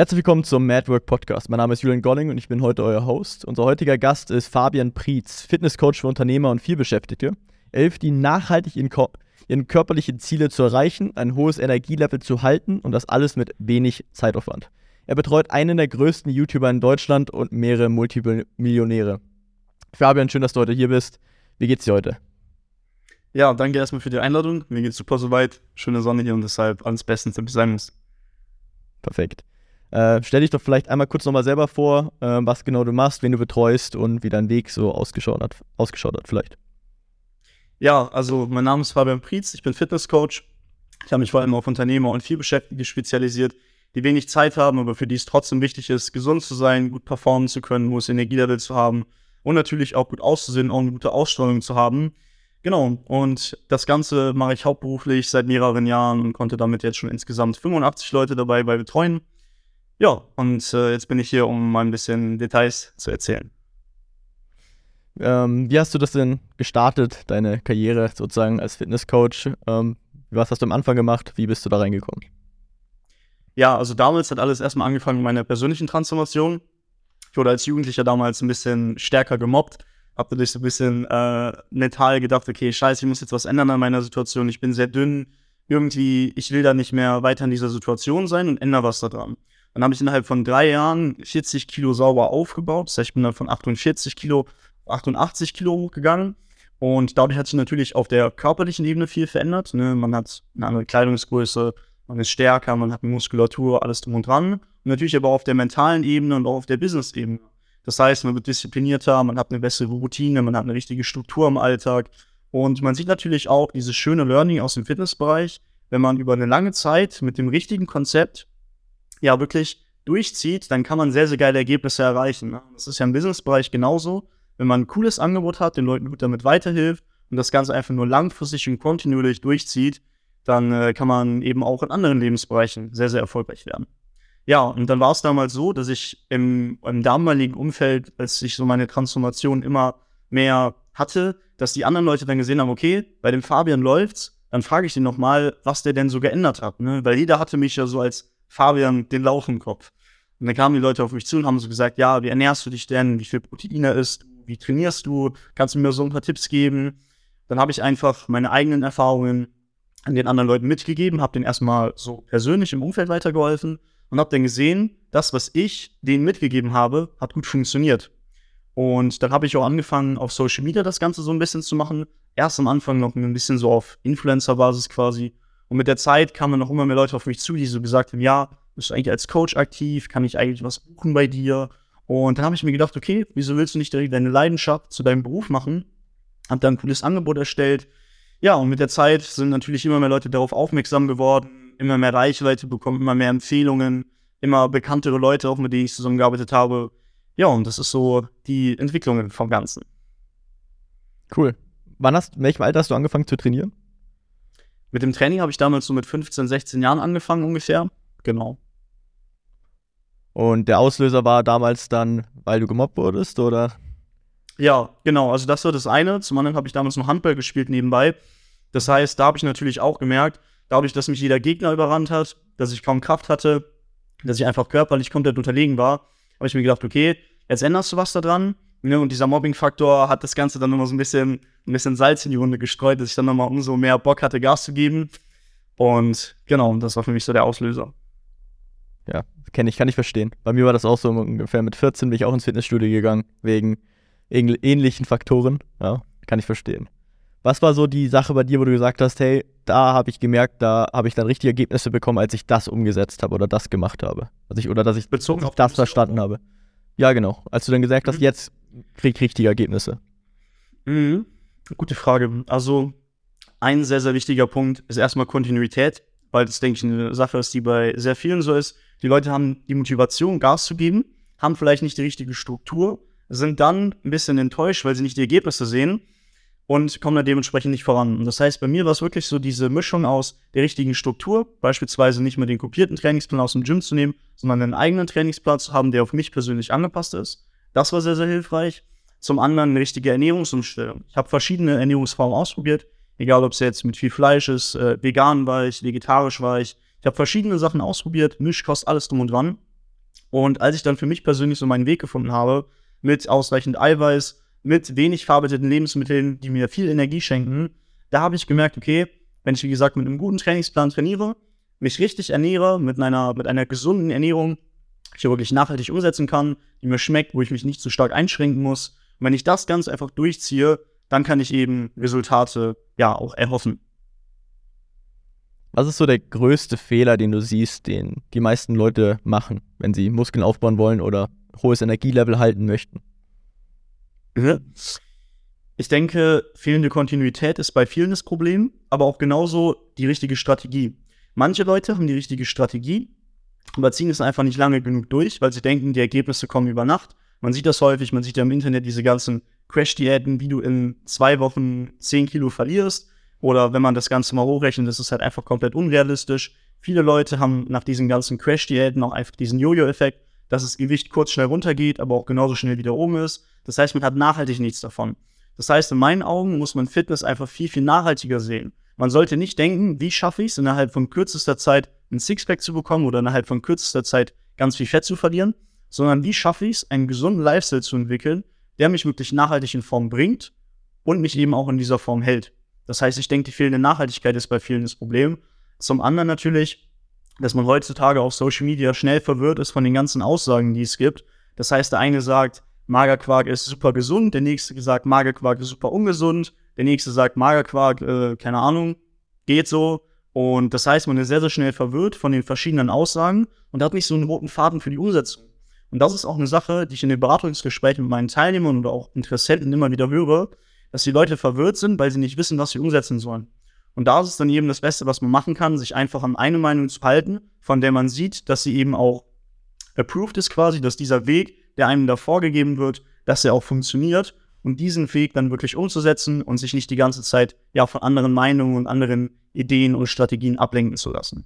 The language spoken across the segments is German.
Herzlich willkommen zum Madwork Podcast. Mein Name ist Julian Golling und ich bin heute euer Host. Unser heutiger Gast ist Fabian Prietz, Fitnesscoach für Unternehmer und Vielbeschäftigte. Er hilft ihnen nachhaltig ihren, ihren körperlichen Ziele zu erreichen, ein hohes Energielevel zu halten und das alles mit wenig Zeitaufwand. Er betreut einen der größten YouTuber in Deutschland und mehrere Multimillionäre. Fabian, schön, dass du heute hier bist. Wie geht's dir heute? Ja, danke erstmal für die Einladung. Mir geht's super soweit. Schöne Sonne hier und deshalb alles Bestens, sagen muss. Perfekt. Äh, stell dich doch vielleicht einmal kurz nochmal selber vor, äh, was genau du machst, wen du betreust und wie dein Weg so ausgeschaut hat, ausgeschaut hat vielleicht. Ja, also mein Name ist Fabian Prietz, ich bin Fitnesscoach. Ich habe mich vor allem auf Unternehmer und Vielbeschäftigte spezialisiert, die wenig Zeit haben, aber für die es trotzdem wichtig ist, gesund zu sein, gut performen zu können, hohes Energielevel zu haben und natürlich auch gut auszusehen, auch eine gute Ausstrahlung zu haben. Genau, und das Ganze mache ich hauptberuflich seit mehreren Jahren und konnte damit jetzt schon insgesamt 85 Leute dabei bei betreuen. Ja, und äh, jetzt bin ich hier, um mal ein bisschen Details zu erzählen. Ähm, wie hast du das denn gestartet, deine Karriere sozusagen als Fitnesscoach? Ähm, was hast du am Anfang gemacht? Wie bist du da reingekommen? Ja, also damals hat alles erstmal angefangen mit meiner persönlichen Transformation. Ich wurde als Jugendlicher damals ein bisschen stärker gemobbt. Hab natürlich so ein bisschen äh, mental gedacht, okay, scheiße, ich muss jetzt was ändern an meiner Situation. Ich bin sehr dünn. Irgendwie, ich will da nicht mehr weiter in dieser Situation sein und ändere was daran. Dann habe ich innerhalb von drei Jahren 40 Kilo sauber aufgebaut. Das heißt, ich bin dann von 48 Kilo auf 88 Kilo hochgegangen. Und dadurch hat sich natürlich auf der körperlichen Ebene viel verändert. Ne? Man hat eine andere Kleidungsgröße, man ist stärker, man hat Muskulatur, alles drum und dran. Und natürlich aber auf der mentalen Ebene und auch auf der Business-Ebene. Das heißt, man wird disziplinierter, man hat eine bessere Routine, man hat eine richtige Struktur im Alltag. Und man sieht natürlich auch dieses schöne Learning aus dem Fitnessbereich, wenn man über eine lange Zeit mit dem richtigen Konzept ja wirklich durchzieht, dann kann man sehr, sehr geile Ergebnisse erreichen. Ne? Das ist ja im Businessbereich genauso. Wenn man ein cooles Angebot hat, den Leuten gut damit weiterhilft und das Ganze einfach nur langfristig und kontinuierlich durchzieht, dann äh, kann man eben auch in anderen Lebensbereichen sehr, sehr erfolgreich werden. Ja, und dann war es damals so, dass ich im, im damaligen Umfeld, als ich so meine Transformation immer mehr hatte, dass die anderen Leute dann gesehen haben, okay, bei dem Fabian läuft's, dann frage ich ihn nochmal, was der denn so geändert hat. Ne? Weil jeder hatte mich ja so als Fabian den Lauch im Kopf. Und dann kamen die Leute auf mich zu und haben so gesagt, ja, wie ernährst du dich denn? Wie viel Proteine isst du? Wie trainierst du? Kannst du mir so ein paar Tipps geben? Dann habe ich einfach meine eigenen Erfahrungen an den anderen Leuten mitgegeben, habe denen erstmal so persönlich im Umfeld weitergeholfen und habe dann gesehen, das, was ich denen mitgegeben habe, hat gut funktioniert. Und dann habe ich auch angefangen, auf Social Media das Ganze so ein bisschen zu machen. Erst am Anfang noch ein bisschen so auf Influencer-Basis quasi. Und mit der Zeit kamen noch immer mehr Leute auf mich zu, die so gesagt haben, ja, bist du eigentlich als Coach aktiv? Kann ich eigentlich was buchen bei dir? Und dann habe ich mir gedacht, okay, wieso willst du nicht direkt deine Leidenschaft zu deinem Beruf machen? Hab dann ein cooles Angebot erstellt. Ja, und mit der Zeit sind natürlich immer mehr Leute darauf aufmerksam geworden, immer mehr Reichweite bekommen, immer mehr Empfehlungen, immer bekanntere Leute, auch mit denen ich zusammengearbeitet habe. Ja, und das ist so die Entwicklung vom Ganzen. Cool. Wann hast, in welchem Alter hast du angefangen zu trainieren? Mit dem Training habe ich damals so mit 15, 16 Jahren angefangen ungefähr. Genau. Und der Auslöser war damals dann, weil du gemobbt wurdest, oder? Ja, genau. Also das war das eine. Zum anderen habe ich damals noch Handball gespielt nebenbei. Das heißt, da habe ich natürlich auch gemerkt, dadurch, dass mich jeder Gegner überrannt hat, dass ich kaum Kraft hatte, dass ich einfach körperlich komplett unterlegen war, habe ich mir gedacht, okay, jetzt änderst du was daran. Ne? Und dieser Mobbing-Faktor hat das Ganze dann nochmal so ein bisschen, ein bisschen Salz in die Runde gestreut, dass ich dann nochmal umso mehr Bock hatte, Gas zu geben. Und genau, das war für mich so der Auslöser. Ja, kenne ich, kann ich verstehen. Bei mir war das auch so ungefähr mit 14 bin ich auch ins Fitnessstudio gegangen, wegen ähnlichen Faktoren. Ja, kann ich verstehen. Was war so die Sache bei dir, wo du gesagt hast, hey, da habe ich gemerkt, da habe ich dann richtige Ergebnisse bekommen, als ich das umgesetzt habe oder das gemacht habe? Also ich, oder dass ich Bezogen auf das verstanden habe. Ja, genau. Als du dann gesagt hast, mhm. jetzt krieg ich richtige Ergebnisse. Mhm. Gute Frage. Also ein sehr, sehr wichtiger Punkt ist erstmal Kontinuität, weil das, denke ich, eine Sache ist, die bei sehr vielen so ist. Die Leute haben die Motivation, Gas zu geben, haben vielleicht nicht die richtige Struktur, sind dann ein bisschen enttäuscht, weil sie nicht die Ergebnisse sehen und kommen dann dementsprechend nicht voran. Und das heißt, bei mir war es wirklich so diese Mischung aus der richtigen Struktur, beispielsweise nicht mehr den kopierten Trainingsplan aus dem Gym zu nehmen, sondern einen eigenen Trainingsplan zu haben, der auf mich persönlich angepasst ist. Das war sehr, sehr hilfreich. Zum anderen eine richtige Ernährungsumstellung. Ich habe verschiedene Ernährungsformen ausprobiert, egal ob es jetzt mit viel Fleisch ist, äh, vegan war ich, vegetarisch war ich. Ich habe verschiedene Sachen ausprobiert, Mischkost, alles drum und dran. Und als ich dann für mich persönlich so meinen Weg gefunden habe, mit ausreichend Eiweiß, mit wenig verarbeiteten Lebensmitteln, die mir viel Energie schenken, da habe ich gemerkt, okay, wenn ich, wie gesagt, mit einem guten Trainingsplan trainiere, mich richtig ernähre, mit einer, mit einer gesunden Ernährung, ich wirklich nachhaltig umsetzen kann, die mir schmeckt, wo ich mich nicht zu stark einschränken muss. Und wenn ich das ganz einfach durchziehe, dann kann ich eben Resultate ja auch erhoffen. Was ist so der größte Fehler, den du siehst, den die meisten Leute machen, wenn sie Muskeln aufbauen wollen oder hohes Energielevel halten möchten? Ich denke, fehlende Kontinuität ist bei vielen das Problem, aber auch genauso die richtige Strategie. Manche Leute haben die richtige Strategie, aber ziehen es einfach nicht lange genug durch, weil sie denken, die Ergebnisse kommen über Nacht. Man sieht das häufig, man sieht ja im Internet diese ganzen Crash-Diäten, wie du in zwei Wochen 10 Kilo verlierst. Oder wenn man das Ganze mal hochrechnet, ist halt einfach komplett unrealistisch. Viele Leute haben nach diesen ganzen Crash-Diäten auch einfach diesen Jojo-Effekt, dass das Gewicht kurz schnell runtergeht, aber auch genauso schnell wieder oben ist. Das heißt, man hat nachhaltig nichts davon. Das heißt, in meinen Augen muss man Fitness einfach viel, viel nachhaltiger sehen. Man sollte nicht denken, wie schaffe ich es innerhalb von kürzester Zeit ein Sixpack zu bekommen oder innerhalb von kürzester Zeit ganz viel Fett zu verlieren, sondern wie schaffe ich es, einen gesunden Lifestyle zu entwickeln, der mich wirklich nachhaltig in Form bringt und mich eben auch in dieser Form hält. Das heißt, ich denke, die fehlende Nachhaltigkeit ist bei vielen das Problem. Zum anderen natürlich, dass man heutzutage auf Social Media schnell verwirrt ist von den ganzen Aussagen, die es gibt. Das heißt, der eine sagt, Magerquark ist super gesund, der nächste sagt, Magerquark ist super ungesund, der nächste sagt, Magerquark, äh, keine Ahnung, geht so. Und das heißt, man ist sehr, sehr schnell verwirrt von den verschiedenen Aussagen und hat nicht so einen roten Faden für die Umsetzung. Und das ist auch eine Sache, die ich in den Beratungsgesprächen mit meinen Teilnehmern oder auch Interessenten immer wieder höre, dass die Leute verwirrt sind, weil sie nicht wissen, was sie umsetzen sollen. Und da ist es dann eben das Beste, was man machen kann, sich einfach an eine Meinung zu halten, von der man sieht, dass sie eben auch approved ist quasi, dass dieser Weg, der einem da vorgegeben wird, dass er auch funktioniert und diesen Weg dann wirklich umzusetzen und sich nicht die ganze Zeit ja von anderen Meinungen und anderen Ideen und Strategien ablenken zu lassen.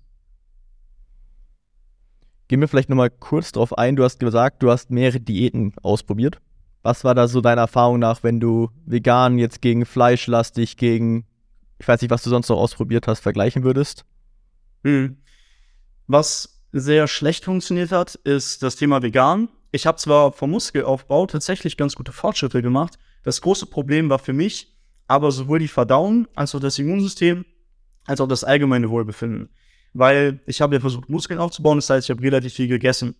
Gehen wir vielleicht nochmal kurz drauf ein. Du hast gesagt, du hast mehrere Diäten ausprobiert. Was war da so deiner Erfahrung nach, wenn du vegan jetzt gegen fleischlastig, gegen, ich weiß nicht, was du sonst noch ausprobiert hast, vergleichen würdest? Hm. Was sehr schlecht funktioniert hat, ist das Thema vegan. Ich habe zwar vom Muskelaufbau tatsächlich ganz gute Fortschritte gemacht. Das große Problem war für mich aber sowohl die Verdauung als auch das Immunsystem als auch das allgemeine Wohlbefinden weil ich habe ja versucht, Muskeln aufzubauen, das heißt, ich habe relativ viel gegessen.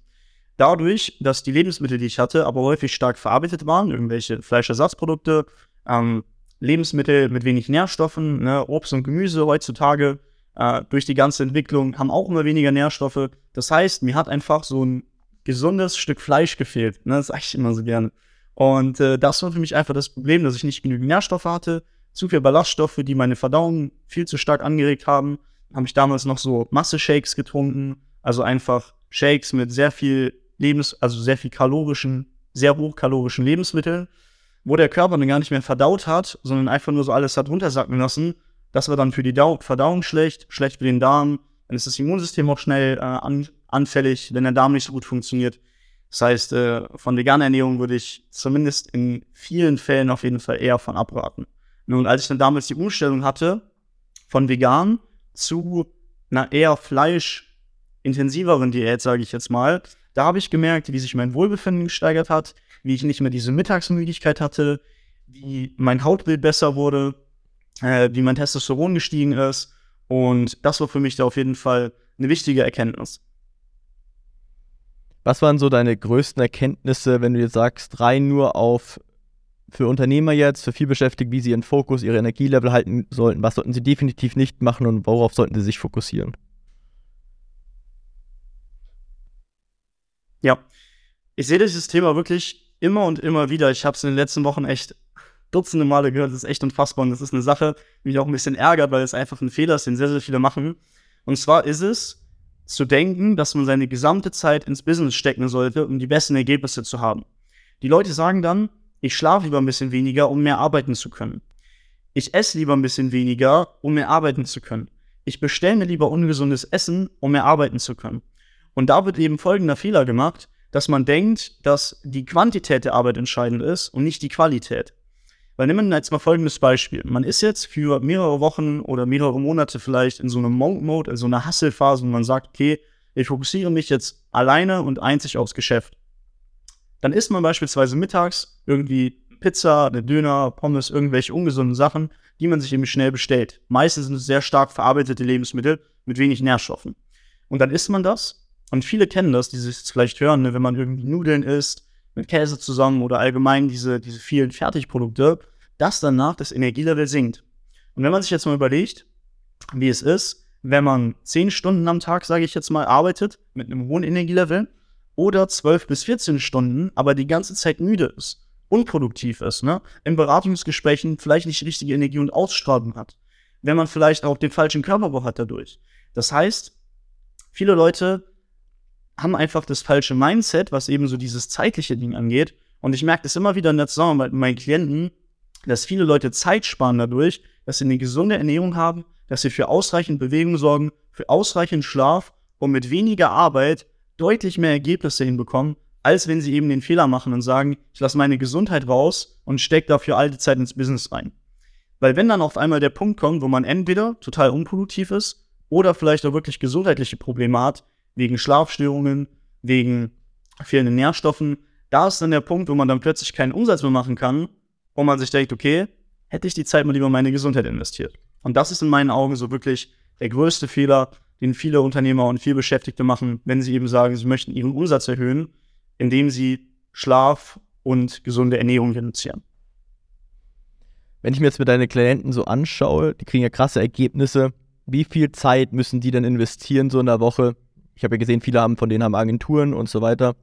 Dadurch, dass die Lebensmittel, die ich hatte, aber häufig stark verarbeitet waren, irgendwelche Fleischersatzprodukte, ähm, Lebensmittel mit wenig Nährstoffen, ne, Obst und Gemüse heutzutage, äh, durch die ganze Entwicklung haben auch immer weniger Nährstoffe. Das heißt, mir hat einfach so ein gesundes Stück Fleisch gefehlt. Ne, das sage ich immer so gerne. Und äh, das war für mich einfach das Problem, dass ich nicht genügend Nährstoffe hatte, zu viel Ballaststoffe, die meine Verdauung viel zu stark angeregt haben habe ich damals noch so Masse-Shakes getrunken. Also einfach Shakes mit sehr viel Lebens-, also sehr viel kalorischen, sehr hochkalorischen Lebensmitteln, wo der Körper dann gar nicht mehr verdaut hat, sondern einfach nur so alles hat runtersacken lassen. Das war dann für die Dau Verdauung schlecht, schlecht für den Darm. Dann ist das Immunsystem auch schnell äh, an anfällig, wenn der Darm nicht so gut funktioniert. Das heißt, äh, von veganer Ernährung würde ich zumindest in vielen Fällen auf jeden Fall eher von abraten. Nun, als ich dann damals die Umstellung hatte von vegan zu einer eher fleischintensiveren Diät, sage ich jetzt mal, da habe ich gemerkt, wie sich mein Wohlbefinden gesteigert hat, wie ich nicht mehr diese Mittagsmüdigkeit hatte, wie mein Hautbild besser wurde, äh, wie mein Testosteron gestiegen ist. Und das war für mich da auf jeden Fall eine wichtige Erkenntnis. Was waren so deine größten Erkenntnisse, wenn du jetzt sagst, rein nur auf für Unternehmer jetzt, für vielbeschäftigt, wie sie ihren Fokus, ihre Energielevel halten sollten? Was sollten sie definitiv nicht machen und worauf sollten sie sich fokussieren? Ja, ich sehe dieses Thema wirklich immer und immer wieder. Ich habe es in den letzten Wochen echt dutzende Male gehört. Das ist echt unfassbar und das ist eine Sache, die mich auch ein bisschen ärgert, weil es einfach ein Fehler ist, den sehr, sehr viele machen. Und zwar ist es, zu denken, dass man seine gesamte Zeit ins Business stecken sollte, um die besten Ergebnisse zu haben. Die Leute sagen dann, ich schlafe lieber ein bisschen weniger, um mehr arbeiten zu können. Ich esse lieber ein bisschen weniger, um mehr arbeiten zu können. Ich bestelle mir lieber ungesundes Essen, um mehr arbeiten zu können. Und da wird eben folgender Fehler gemacht, dass man denkt, dass die Quantität der Arbeit entscheidend ist und nicht die Qualität. Weil nehmen wir jetzt mal folgendes Beispiel. Man ist jetzt für mehrere Wochen oder mehrere Monate vielleicht in so einem Monk-Mode, in so einer Hustle-Phase und man sagt, okay, ich fokussiere mich jetzt alleine und einzig aufs Geschäft. Dann isst man beispielsweise mittags irgendwie Pizza, eine Döner, Pommes, irgendwelche ungesunden Sachen, die man sich eben schnell bestellt. Meistens sind es sehr stark verarbeitete Lebensmittel mit wenig Nährstoffen. Und dann isst man das. Und viele kennen das, die sich vielleicht hören, ne, wenn man irgendwie Nudeln isst, mit Käse zusammen oder allgemein diese, diese vielen Fertigprodukte, dass danach das Energielevel sinkt. Und wenn man sich jetzt mal überlegt, wie es ist, wenn man 10 Stunden am Tag, sage ich jetzt mal, arbeitet mit einem hohen Energielevel oder 12 bis 14 Stunden, aber die ganze Zeit müde ist, unproduktiv ist, ne? in Beratungsgesprächen vielleicht nicht die richtige Energie und Ausstrahlung hat, wenn man vielleicht auch den falschen Körperbau hat dadurch. Das heißt, viele Leute haben einfach das falsche Mindset, was eben so dieses zeitliche Ding angeht. Und ich merke das immer wieder in der Zusammenarbeit mit meinen Klienten, dass viele Leute Zeit sparen dadurch, dass sie eine gesunde Ernährung haben, dass sie für ausreichend Bewegung sorgen, für ausreichend Schlaf und mit weniger Arbeit deutlich mehr Ergebnisse hinbekommen, als wenn sie eben den Fehler machen und sagen, ich lasse meine Gesundheit raus und stecke dafür all die Zeit ins Business rein. Weil wenn dann auf einmal der Punkt kommt, wo man entweder total unproduktiv ist oder vielleicht auch wirklich gesundheitliche Probleme hat, wegen Schlafstörungen, wegen fehlenden Nährstoffen, da ist dann der Punkt, wo man dann plötzlich keinen Umsatz mehr machen kann und man sich denkt, okay, hätte ich die Zeit mal lieber in meine Gesundheit investiert. Und das ist in meinen Augen so wirklich der größte Fehler, den viele Unternehmer und viele Beschäftigte machen, wenn sie eben sagen, sie möchten ihren Umsatz erhöhen, indem sie Schlaf und gesunde Ernährung reduzieren. Wenn ich mir jetzt mit deinen Klienten so anschaue, die kriegen ja krasse Ergebnisse. Wie viel Zeit müssen die denn investieren so in der Woche? Ich habe ja gesehen, viele haben von denen haben Agenturen und so weiter.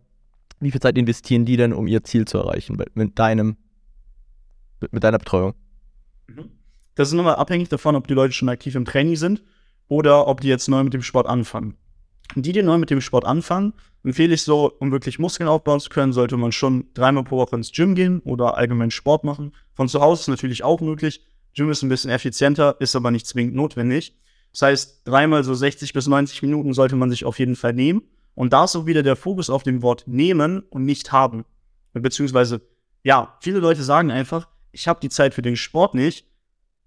Wie viel Zeit investieren die denn, um ihr Ziel zu erreichen mit deinem mit deiner Betreuung? Mhm. Das ist nochmal abhängig davon, ob die Leute schon aktiv im Training sind oder ob die jetzt neu mit dem Sport anfangen. Die, die neu mit dem Sport anfangen, empfehle ich so, um wirklich Muskeln aufbauen zu können, sollte man schon dreimal pro Woche ins Gym gehen oder allgemein Sport machen. Von zu Hause ist natürlich auch möglich. Gym ist ein bisschen effizienter, ist aber nicht zwingend notwendig. Das heißt, dreimal so 60 bis 90 Minuten sollte man sich auf jeden Fall nehmen. Und da ist auch wieder der Fokus auf dem Wort nehmen und nicht haben. Beziehungsweise, ja, viele Leute sagen einfach, ich habe die Zeit für den Sport nicht,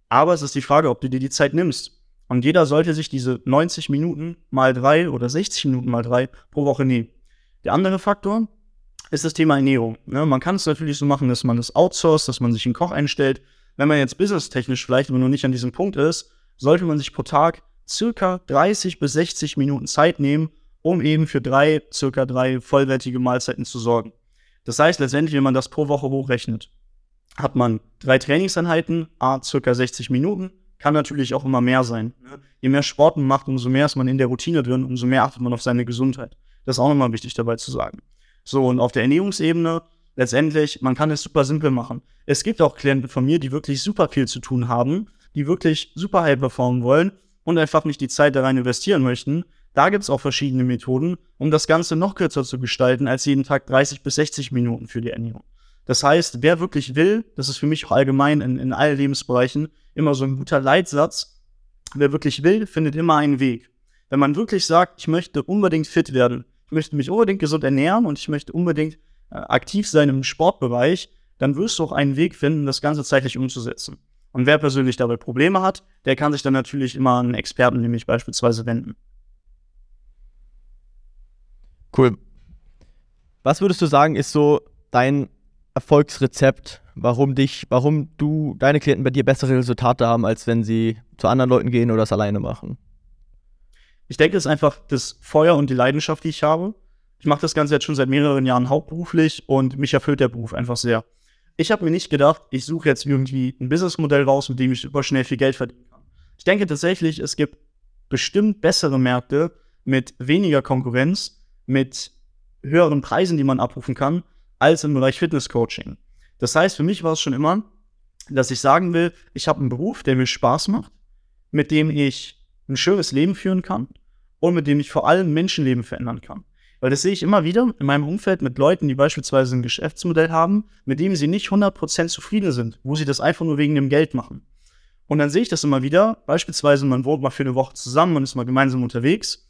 aber es ist die Frage, ob du dir die Zeit nimmst. Und jeder sollte sich diese 90 Minuten mal drei oder 60 Minuten mal drei pro Woche nehmen. Der andere Faktor ist das Thema Ernährung. Ne? Man kann es natürlich so machen, dass man das outsourced, dass man sich einen Koch einstellt. Wenn man jetzt businesstechnisch vielleicht aber noch nicht an diesem Punkt ist, sollte man sich pro Tag circa 30 bis 60 Minuten Zeit nehmen, um eben für drei, circa drei vollwertige Mahlzeiten zu sorgen. Das heißt letztendlich, wenn man das pro Woche hochrechnet, hat man drei Trainingseinheiten, a circa 60 Minuten, kann natürlich auch immer mehr sein. Ne? Je mehr Sport man macht, umso mehr ist man in der Routine drin, umso mehr achtet man auf seine Gesundheit. Das ist auch nochmal wichtig dabei zu sagen. So, und auf der Ernährungsebene, letztendlich, man kann es super simpel machen. Es gibt auch Klienten von mir, die wirklich super viel zu tun haben, die wirklich super high performen wollen und einfach nicht die Zeit da rein investieren möchten. Da gibt es auch verschiedene Methoden, um das Ganze noch kürzer zu gestalten als jeden Tag 30 bis 60 Minuten für die Ernährung. Das heißt, wer wirklich will, das ist für mich auch allgemein in, in allen Lebensbereichen immer so ein guter Leitsatz, wer wirklich will, findet immer einen Weg. Wenn man wirklich sagt, ich möchte unbedingt fit werden, ich möchte mich unbedingt gesund ernähren und ich möchte unbedingt äh, aktiv sein im Sportbereich, dann wirst du auch einen Weg finden, das Ganze zeitlich umzusetzen. Und wer persönlich dabei Probleme hat, der kann sich dann natürlich immer an einen Experten, nämlich beispielsweise, wenden. Cool. Was würdest du sagen, ist so dein Erfolgsrezept, warum dich, warum du, deine Klienten bei dir bessere Resultate haben, als wenn sie zu anderen Leuten gehen oder es alleine machen? Ich denke, es ist einfach das Feuer und die Leidenschaft, die ich habe. Ich mache das Ganze jetzt schon seit mehreren Jahren hauptberuflich und mich erfüllt der Beruf einfach sehr. Ich habe mir nicht gedacht, ich suche jetzt irgendwie ein Businessmodell raus, mit dem ich super schnell viel Geld verdienen kann. Ich denke tatsächlich, es gibt bestimmt bessere Märkte mit weniger Konkurrenz, mit höheren Preisen, die man abrufen kann als im Bereich Fitnesscoaching. Das heißt, für mich war es schon immer, dass ich sagen will, ich habe einen Beruf, der mir Spaß macht, mit dem ich ein schönes Leben führen kann und mit dem ich vor allem Menschenleben verändern kann. Weil das sehe ich immer wieder in meinem Umfeld mit Leuten, die beispielsweise ein Geschäftsmodell haben, mit dem sie nicht 100% zufrieden sind, wo sie das einfach nur wegen dem Geld machen. Und dann sehe ich das immer wieder, beispielsweise man wohnt mal für eine Woche zusammen, man ist mal gemeinsam unterwegs.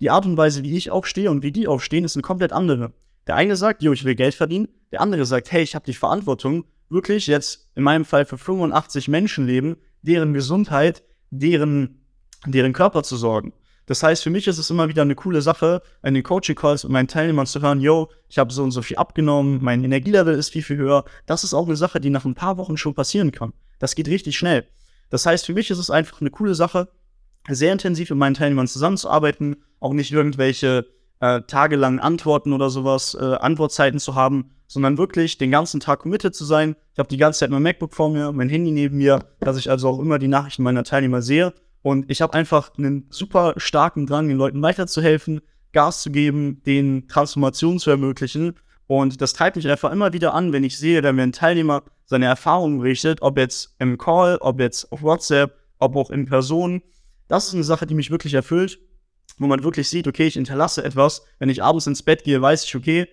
Die Art und Weise, wie ich aufstehe und wie die aufstehen, ist eine komplett andere. Der eine sagt, jo, ich will Geld verdienen. Der andere sagt, hey, ich habe die Verantwortung, wirklich jetzt in meinem Fall für 85 Menschenleben, deren Gesundheit, deren, deren Körper zu sorgen. Das heißt, für mich ist es immer wieder eine coole Sache, in den Coaching-Calls mit meinen Teilnehmern zu hören, yo, ich habe so und so viel abgenommen, mein Energielevel ist viel, viel höher. Das ist auch eine Sache, die nach ein paar Wochen schon passieren kann. Das geht richtig schnell. Das heißt, für mich ist es einfach eine coole Sache, sehr intensiv mit meinen Teilnehmern zusammenzuarbeiten, auch nicht irgendwelche äh, tagelangen Antworten oder sowas, äh, Antwortzeiten zu haben, sondern wirklich den ganzen Tag committed zu sein. Ich habe die ganze Zeit mein MacBook vor mir, mein Handy neben mir, dass ich also auch immer die Nachrichten meiner Teilnehmer sehe. Und ich habe einfach einen super starken Drang, den Leuten weiterzuhelfen, Gas zu geben, den Transformation zu ermöglichen. Und das treibt mich einfach immer wieder an, wenn ich sehe, wenn mir ein Teilnehmer seine Erfahrungen berichtet, ob jetzt im Call, ob jetzt auf WhatsApp, ob auch in Person. Das ist eine Sache, die mich wirklich erfüllt, wo man wirklich sieht, okay, ich hinterlasse etwas. Wenn ich abends ins Bett gehe, weiß ich, okay,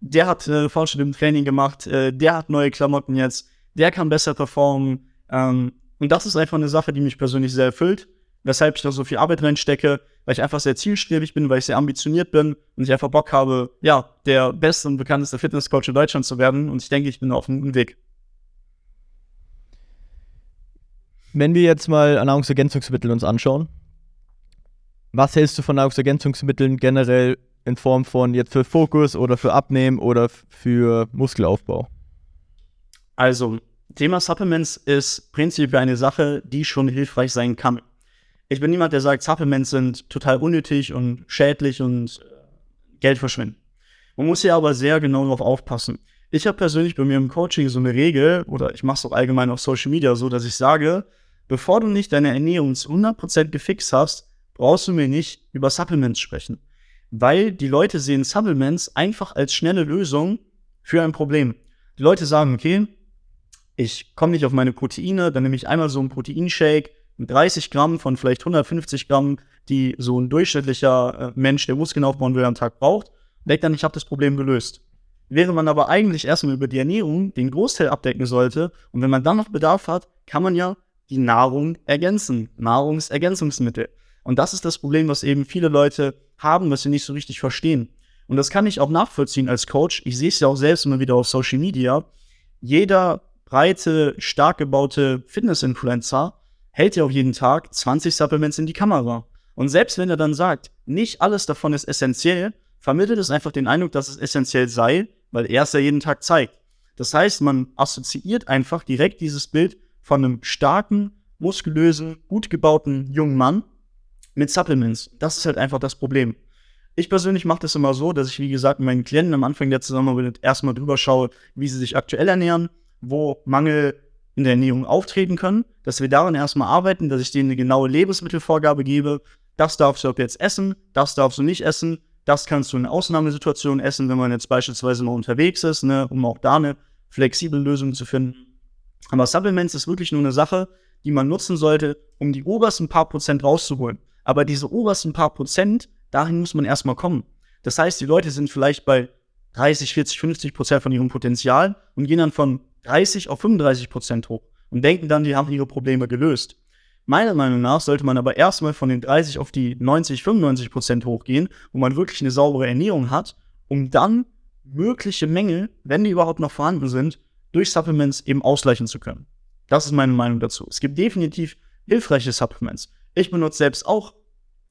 der hat äh, Fortschritt im Training gemacht, äh, der hat neue Klamotten jetzt, der kann besser performen. Ähm, und das ist einfach eine Sache, die mich persönlich sehr erfüllt, weshalb ich da so viel Arbeit reinstecke, weil ich einfach sehr zielstrebig bin, weil ich sehr ambitioniert bin und ich einfach Bock habe, ja, der beste und bekannteste Fitnesscoach in Deutschland zu werden. Und ich denke, ich bin auf einem guten Weg. Wenn wir jetzt mal Nahrungsergänzungsmittel uns anschauen, was hältst du von Nahrungsergänzungsmitteln generell in Form von jetzt für Fokus oder für Abnehmen oder für Muskelaufbau? Also, Thema Supplements ist prinzipiell eine Sache, die schon hilfreich sein kann. Ich bin niemand, der sagt, Supplements sind total unnötig und schädlich und äh, Geld verschwinden. Man muss hier aber sehr genau darauf aufpassen. Ich habe persönlich bei mir im Coaching so eine Regel, oder ich mache es auch allgemein auf Social Media so, dass ich sage, bevor du nicht deine Ernährung zu 100% gefixt hast, brauchst du mir nicht über Supplements sprechen weil die Leute sehen Supplements einfach als schnelle Lösung für ein Problem. Die Leute sagen, okay, ich komme nicht auf meine Proteine, dann nehme ich einmal so einen Proteinshake mit 30 Gramm von vielleicht 150 Gramm, die so ein durchschnittlicher äh, Mensch, der Muskeln aufbauen will, am Tag braucht, denkt dann, ich habe das Problem gelöst. Während man aber eigentlich erstmal über die Ernährung den Großteil abdecken sollte und wenn man dann noch Bedarf hat, kann man ja die Nahrung ergänzen, Nahrungsergänzungsmittel. Und das ist das Problem, was eben viele Leute haben, was sie nicht so richtig verstehen. Und das kann ich auch nachvollziehen als Coach. Ich sehe es ja auch selbst immer wieder auf Social Media. Jeder breite, stark gebaute Fitness-Influencer hält ja auch jeden Tag 20 Supplements in die Kamera. Und selbst wenn er dann sagt, nicht alles davon ist essentiell, vermittelt es einfach den Eindruck, dass es essentiell sei, weil er es ja jeden Tag zeigt. Das heißt, man assoziiert einfach direkt dieses Bild von einem starken, muskulösen, gut gebauten jungen Mann mit Supplements. Das ist halt einfach das Problem. Ich persönlich mache das immer so, dass ich, wie gesagt, meinen Klienten am Anfang der Zusammenarbeit erstmal drüber schaue, wie sie sich aktuell ernähren, wo Mangel in der Ernährung auftreten können, dass wir daran erstmal arbeiten, dass ich denen eine genaue Lebensmittelvorgabe gebe. Das darfst du ab jetzt essen, das darfst du nicht essen, das kannst du in Ausnahmesituationen essen, wenn man jetzt beispielsweise mal unterwegs ist, ne, um auch da eine flexible Lösung zu finden. Aber Supplements ist wirklich nur eine Sache, die man nutzen sollte, um die obersten paar Prozent rauszuholen. Aber diese obersten paar Prozent, dahin muss man erstmal kommen. Das heißt, die Leute sind vielleicht bei 30, 40, 50 Prozent von ihrem Potenzial und gehen dann von 30 auf 35 Prozent hoch und denken dann, die haben ihre Probleme gelöst. Meiner Meinung nach sollte man aber erstmal von den 30 auf die 90, 95 Prozent hochgehen, wo man wirklich eine saubere Ernährung hat, um dann mögliche Mängel, wenn die überhaupt noch vorhanden sind, durch Supplements eben ausgleichen zu können. Das ist meine Meinung dazu. Es gibt definitiv hilfreiche Supplements. Ich benutze selbst auch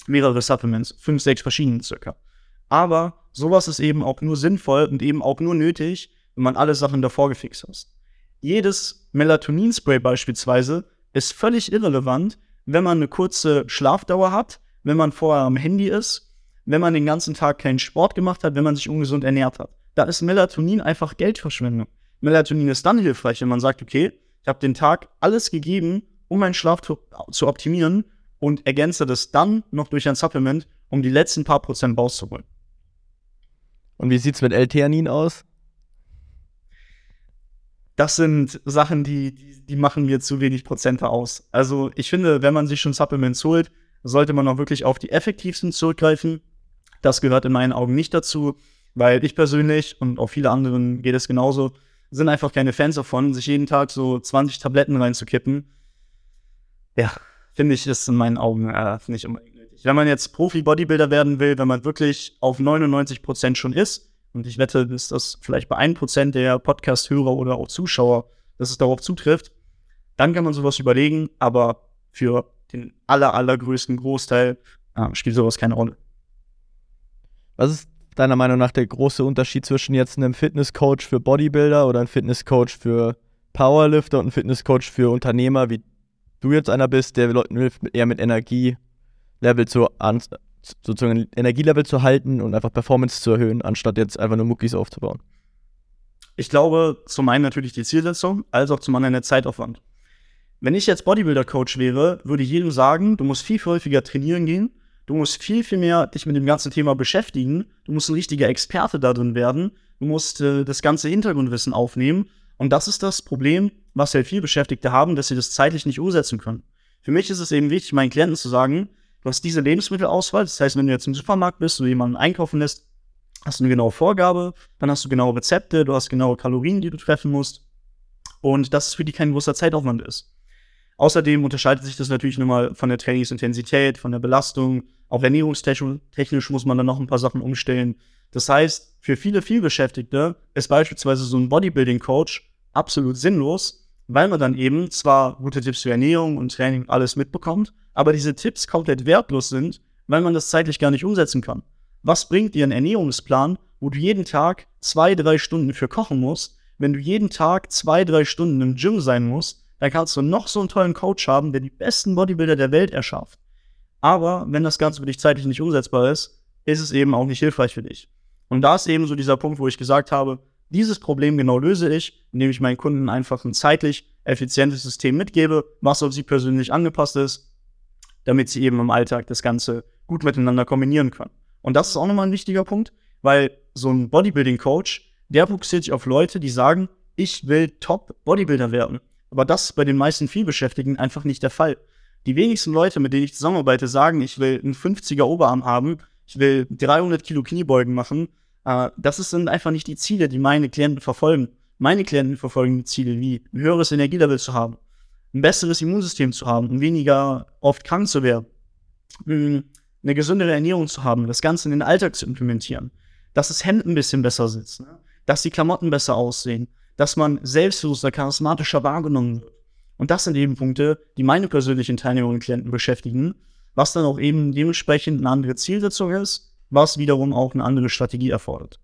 mehrere Supplements, fünf, sechs verschiedene circa. Aber sowas ist eben auch nur sinnvoll und eben auch nur nötig, wenn man alle Sachen davor gefixt hat. Jedes Melatonin-Spray beispielsweise ist völlig irrelevant, wenn man eine kurze Schlafdauer hat, wenn man vorher am Handy ist, wenn man den ganzen Tag keinen Sport gemacht hat, wenn man sich ungesund ernährt hat. Da ist Melatonin einfach Geldverschwendung. Melatonin ist dann hilfreich, wenn man sagt, okay, ich habe den Tag alles gegeben, um meinen Schlaf zu, zu optimieren und ergänze das dann noch durch ein Supplement, um die letzten paar Prozent rauszuholen. Und wie sieht es mit L-Theanin aus? Das sind Sachen, die, die, die, machen mir zu wenig Prozente aus. Also ich finde, wenn man sich schon Supplements holt, sollte man auch wirklich auf die effektivsten zurückgreifen. Das gehört in meinen Augen nicht dazu, weil ich persönlich und auch viele anderen geht es genauso, sind einfach keine Fans davon, sich jeden Tag so 20 Tabletten reinzukippen. Ja, finde ich, ist in meinen Augen äh, nicht unbedingt nötig. Wenn man jetzt Profi-Bodybuilder werden will, wenn man wirklich auf 99 Prozent schon ist, und ich wette, dass das vielleicht bei 1 Prozent der Podcast-Hörer oder auch Zuschauer, dass es darauf zutrifft, dann kann man sowas überlegen, aber für den aller, allergrößten Großteil äh, spielt sowas keine Rolle. Was ist deiner Meinung nach der große Unterschied zwischen jetzt einem Fitnesscoach für Bodybuilder oder einem Fitnesscoach für Powerlifter und einem Fitnesscoach für Unternehmer, wie du jetzt einer bist, der Leuten hilft, eher mit Energielevel zu an, sozusagen Energielevel zu halten und einfach Performance zu erhöhen, anstatt jetzt einfach nur Muckis aufzubauen? Ich glaube, zum einen natürlich die Zielsetzung, als auch zum anderen der Zeitaufwand. Wenn ich jetzt Bodybuilder-Coach wäre, würde ich jedem sagen, du musst viel häufiger trainieren gehen, du musst viel, viel mehr dich mit dem ganzen Thema beschäftigen, du musst ein richtiger Experte da drin werden, du musst äh, das ganze Hintergrundwissen aufnehmen. Und das ist das Problem, was halt viel Beschäftigte haben, dass sie das zeitlich nicht umsetzen können. Für mich ist es eben wichtig, meinen Klienten zu sagen, du hast diese Lebensmittelauswahl, das heißt, wenn du jetzt im Supermarkt bist oder jemanden einkaufen lässt, hast du eine genaue Vorgabe, dann hast du genaue Rezepte, du hast genaue Kalorien, die du treffen musst. Und das ist für die kein großer Zeitaufwand ist. Außerdem unterscheidet sich das natürlich nochmal von der Trainingsintensität, von der Belastung. Auch ernährungstechnisch muss man dann noch ein paar Sachen umstellen. Das heißt, für viele vielbeschäftigte ist beispielsweise so ein Bodybuilding-Coach absolut sinnlos, weil man dann eben zwar gute Tipps für Ernährung und Training alles mitbekommt, aber diese Tipps komplett wertlos sind, weil man das zeitlich gar nicht umsetzen kann. Was bringt dir ein Ernährungsplan, wo du jeden Tag zwei, drei Stunden für kochen musst, wenn du jeden Tag zwei, drei Stunden im Gym sein musst, dann kannst du noch so einen tollen Coach haben, der die besten Bodybuilder der Welt erschafft. Aber wenn das Ganze für dich zeitlich nicht umsetzbar ist, ist es eben auch nicht hilfreich für dich. Und da ist eben so dieser Punkt, wo ich gesagt habe, dieses Problem genau löse ich, indem ich meinen Kunden einfach ein zeitlich effizientes System mitgebe, was auf sie persönlich angepasst ist, damit sie eben im Alltag das Ganze gut miteinander kombinieren können. Und das ist auch nochmal ein wichtiger Punkt, weil so ein Bodybuilding-Coach, der fokussiert sich auf Leute, die sagen, ich will Top-Bodybuilder werden. Aber das ist bei den meisten Vielbeschäftigten einfach nicht der Fall. Die wenigsten Leute, mit denen ich zusammenarbeite, sagen, ich will einen 50er Oberarm haben, ich will 300 Kilo Kniebeugen machen. Äh, das sind einfach nicht die Ziele, die meine Klienten verfolgen. Meine Klienten verfolgen die Ziele wie ein höheres Energielevel zu haben, ein besseres Immunsystem zu haben, weniger oft krank zu werden, hm, eine gesündere Ernährung zu haben, das Ganze in den Alltag zu implementieren, dass das Hemd ein bisschen besser sitzt, ne? dass die Klamotten besser aussehen, dass man selbstbewusster, charismatischer wahrgenommen wird. Und das sind eben Punkte, die meine persönlichen Teilnehmer und Klienten beschäftigen, was dann auch eben dementsprechend eine andere Zielsetzung ist, was wiederum auch eine andere Strategie erfordert.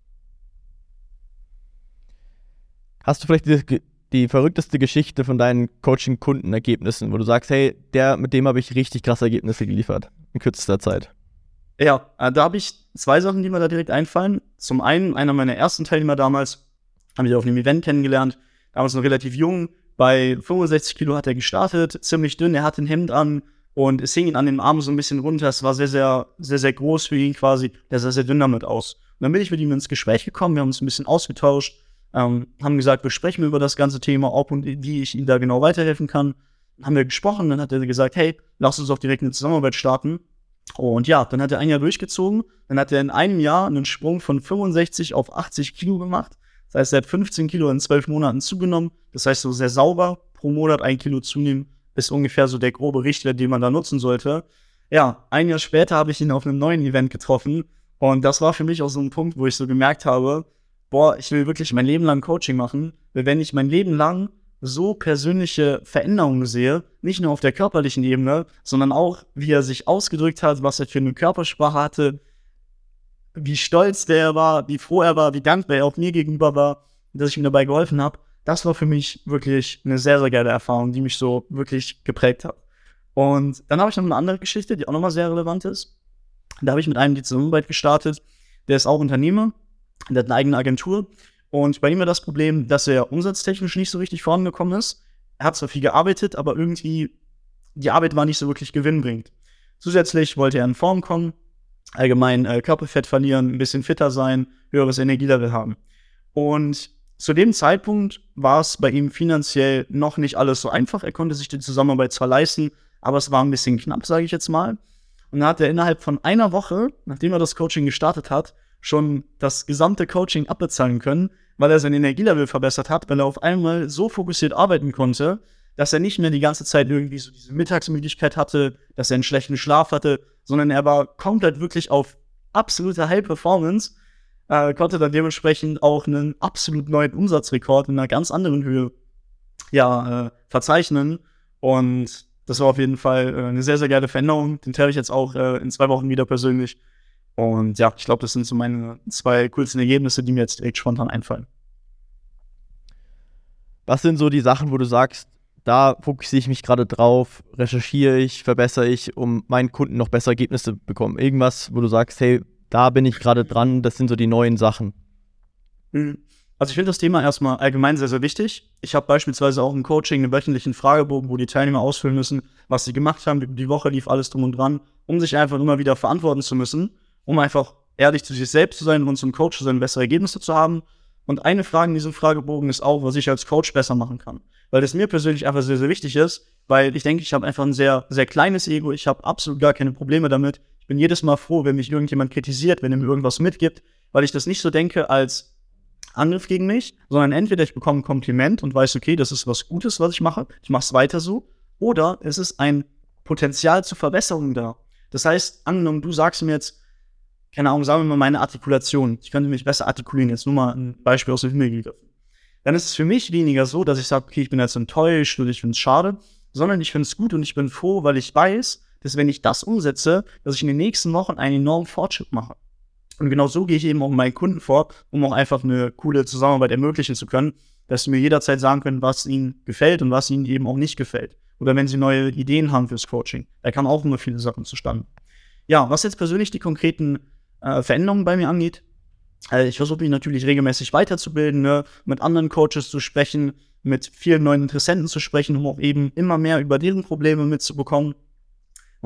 Hast du vielleicht die, die verrückteste Geschichte von deinen Coaching-Kundenergebnissen, wo du sagst, hey, der, mit dem habe ich richtig krasse Ergebnisse geliefert? in kürzester Zeit. Ja, äh, da habe ich zwei Sachen, die mir da direkt einfallen. Zum einen, einer meiner ersten Teilnehmer damals, haben wir auf einem Event kennengelernt, damals noch relativ jung, bei 65 Kilo hat er gestartet, ziemlich dünn, er hatte ein Hemd an und es hing ihn an den Armen so ein bisschen runter. Es war sehr, sehr, sehr, sehr groß für ihn quasi. Der sah sehr dünn damit aus. Und dann bin ich mit ihm ins Gespräch gekommen, wir haben uns ein bisschen ausgetauscht, ähm, haben gesagt, wir sprechen über das ganze Thema, ob und wie ich ihm da genau weiterhelfen kann haben wir gesprochen, dann hat er gesagt, hey, lass uns doch direkt eine Zusammenarbeit starten. Und ja, dann hat er ein Jahr durchgezogen, dann hat er in einem Jahr einen Sprung von 65 auf 80 Kilo gemacht. Das heißt, er hat 15 Kilo in zwölf Monaten zugenommen. Das heißt, so sehr sauber pro Monat ein Kilo zunehmen, ist ungefähr so der grobe Richtwert, den man da nutzen sollte. Ja, ein Jahr später habe ich ihn auf einem neuen Event getroffen. Und das war für mich auch so ein Punkt, wo ich so gemerkt habe, boah, ich will wirklich mein Leben lang Coaching machen. Weil wenn ich mein Leben lang so persönliche Veränderungen sehe, nicht nur auf der körperlichen Ebene, sondern auch, wie er sich ausgedrückt hat, was er für eine Körpersprache hatte, wie stolz der war, wie froh er war, wie dankbar er auch mir gegenüber war, dass ich ihm dabei geholfen habe. Das war für mich wirklich eine sehr, sehr geile Erfahrung, die mich so wirklich geprägt hat. Und dann habe ich noch eine andere Geschichte, die auch nochmal sehr relevant ist. Da habe ich mit einem die Zusammenarbeit gestartet, der ist auch Unternehmer, der hat eine eigene Agentur und bei ihm war das Problem, dass er umsatztechnisch nicht so richtig vorangekommen ist. Er hat zwar viel gearbeitet, aber irgendwie die Arbeit war nicht so wirklich gewinnbringend. Zusätzlich wollte er in Form kommen, allgemein äh, Körperfett verlieren, ein bisschen fitter sein, höheres Energielevel haben. Und zu dem Zeitpunkt war es bei ihm finanziell noch nicht alles so einfach. Er konnte sich die Zusammenarbeit zwar leisten, aber es war ein bisschen knapp, sage ich jetzt mal. Und dann hat er innerhalb von einer Woche, nachdem er das Coaching gestartet hat, schon das gesamte Coaching abbezahlen können, weil er sein Energielevel verbessert hat, weil er auf einmal so fokussiert arbeiten konnte, dass er nicht mehr die ganze Zeit irgendwie so diese Mittagsmüdigkeit hatte, dass er einen schlechten Schlaf hatte, sondern er war komplett wirklich auf absolute High Performance, äh, konnte dann dementsprechend auch einen absolut neuen Umsatzrekord in einer ganz anderen Höhe ja, äh, verzeichnen. Und das war auf jeden Fall äh, eine sehr, sehr geile Veränderung. Den teile ich jetzt auch äh, in zwei Wochen wieder persönlich. Und ja, ich glaube, das sind so meine zwei coolsten Ergebnisse, die mir jetzt direkt spontan einfallen. Was sind so die Sachen, wo du sagst, da fokussiere ich mich gerade drauf, recherchiere ich, verbessere ich, um meinen Kunden noch bessere Ergebnisse zu bekommen? Irgendwas, wo du sagst, hey, da bin ich gerade dran, das sind so die neuen Sachen. Mhm. Also ich finde das Thema erstmal allgemein sehr, sehr wichtig. Ich habe beispielsweise auch im Coaching einen wöchentlichen Fragebogen, wo die Teilnehmer ausfüllen müssen, was sie gemacht haben. Die Woche lief alles drum und dran, um sich einfach immer wieder verantworten zu müssen, um einfach ehrlich zu sich selbst zu sein und zum Coach zu sein, bessere Ergebnisse zu haben. Und eine Frage in diesem Fragebogen ist auch, was ich als Coach besser machen kann. Weil das mir persönlich einfach sehr, sehr wichtig ist, weil ich denke, ich habe einfach ein sehr, sehr kleines Ego. Ich habe absolut gar keine Probleme damit. Ich bin jedes Mal froh, wenn mich irgendjemand kritisiert, wenn er mir irgendwas mitgibt, weil ich das nicht so denke als Angriff gegen mich, sondern entweder ich bekomme ein Kompliment und weiß, okay, das ist was Gutes, was ich mache, ich mache es weiter so, oder es ist ein Potenzial zur Verbesserung da. Das heißt, angenommen, du sagst mir jetzt, keine Ahnung, sagen wir mal meine Artikulation, ich könnte mich besser artikulieren, jetzt nur mal ein Beispiel aus dem Himmel gegriffen. Dann ist es für mich weniger so, dass ich sage, okay, ich bin jetzt enttäuscht oder ich finde es schade, sondern ich finde es gut und ich bin froh, weil ich weiß, dass wenn ich das umsetze, dass ich in den nächsten Wochen einen enormen Fortschritt mache. Und genau so gehe ich eben auch meinen Kunden vor, um auch einfach eine coole Zusammenarbeit ermöglichen zu können, dass sie mir jederzeit sagen können, was ihnen gefällt und was ihnen eben auch nicht gefällt. Oder wenn sie neue Ideen haben fürs Coaching. Da kamen auch immer viele Sachen zustande. Ja, was jetzt persönlich die konkreten äh, Veränderungen bei mir angeht, äh, ich versuche mich natürlich regelmäßig weiterzubilden, ne, mit anderen Coaches zu sprechen, mit vielen neuen Interessenten zu sprechen, um auch eben immer mehr über deren Probleme mitzubekommen.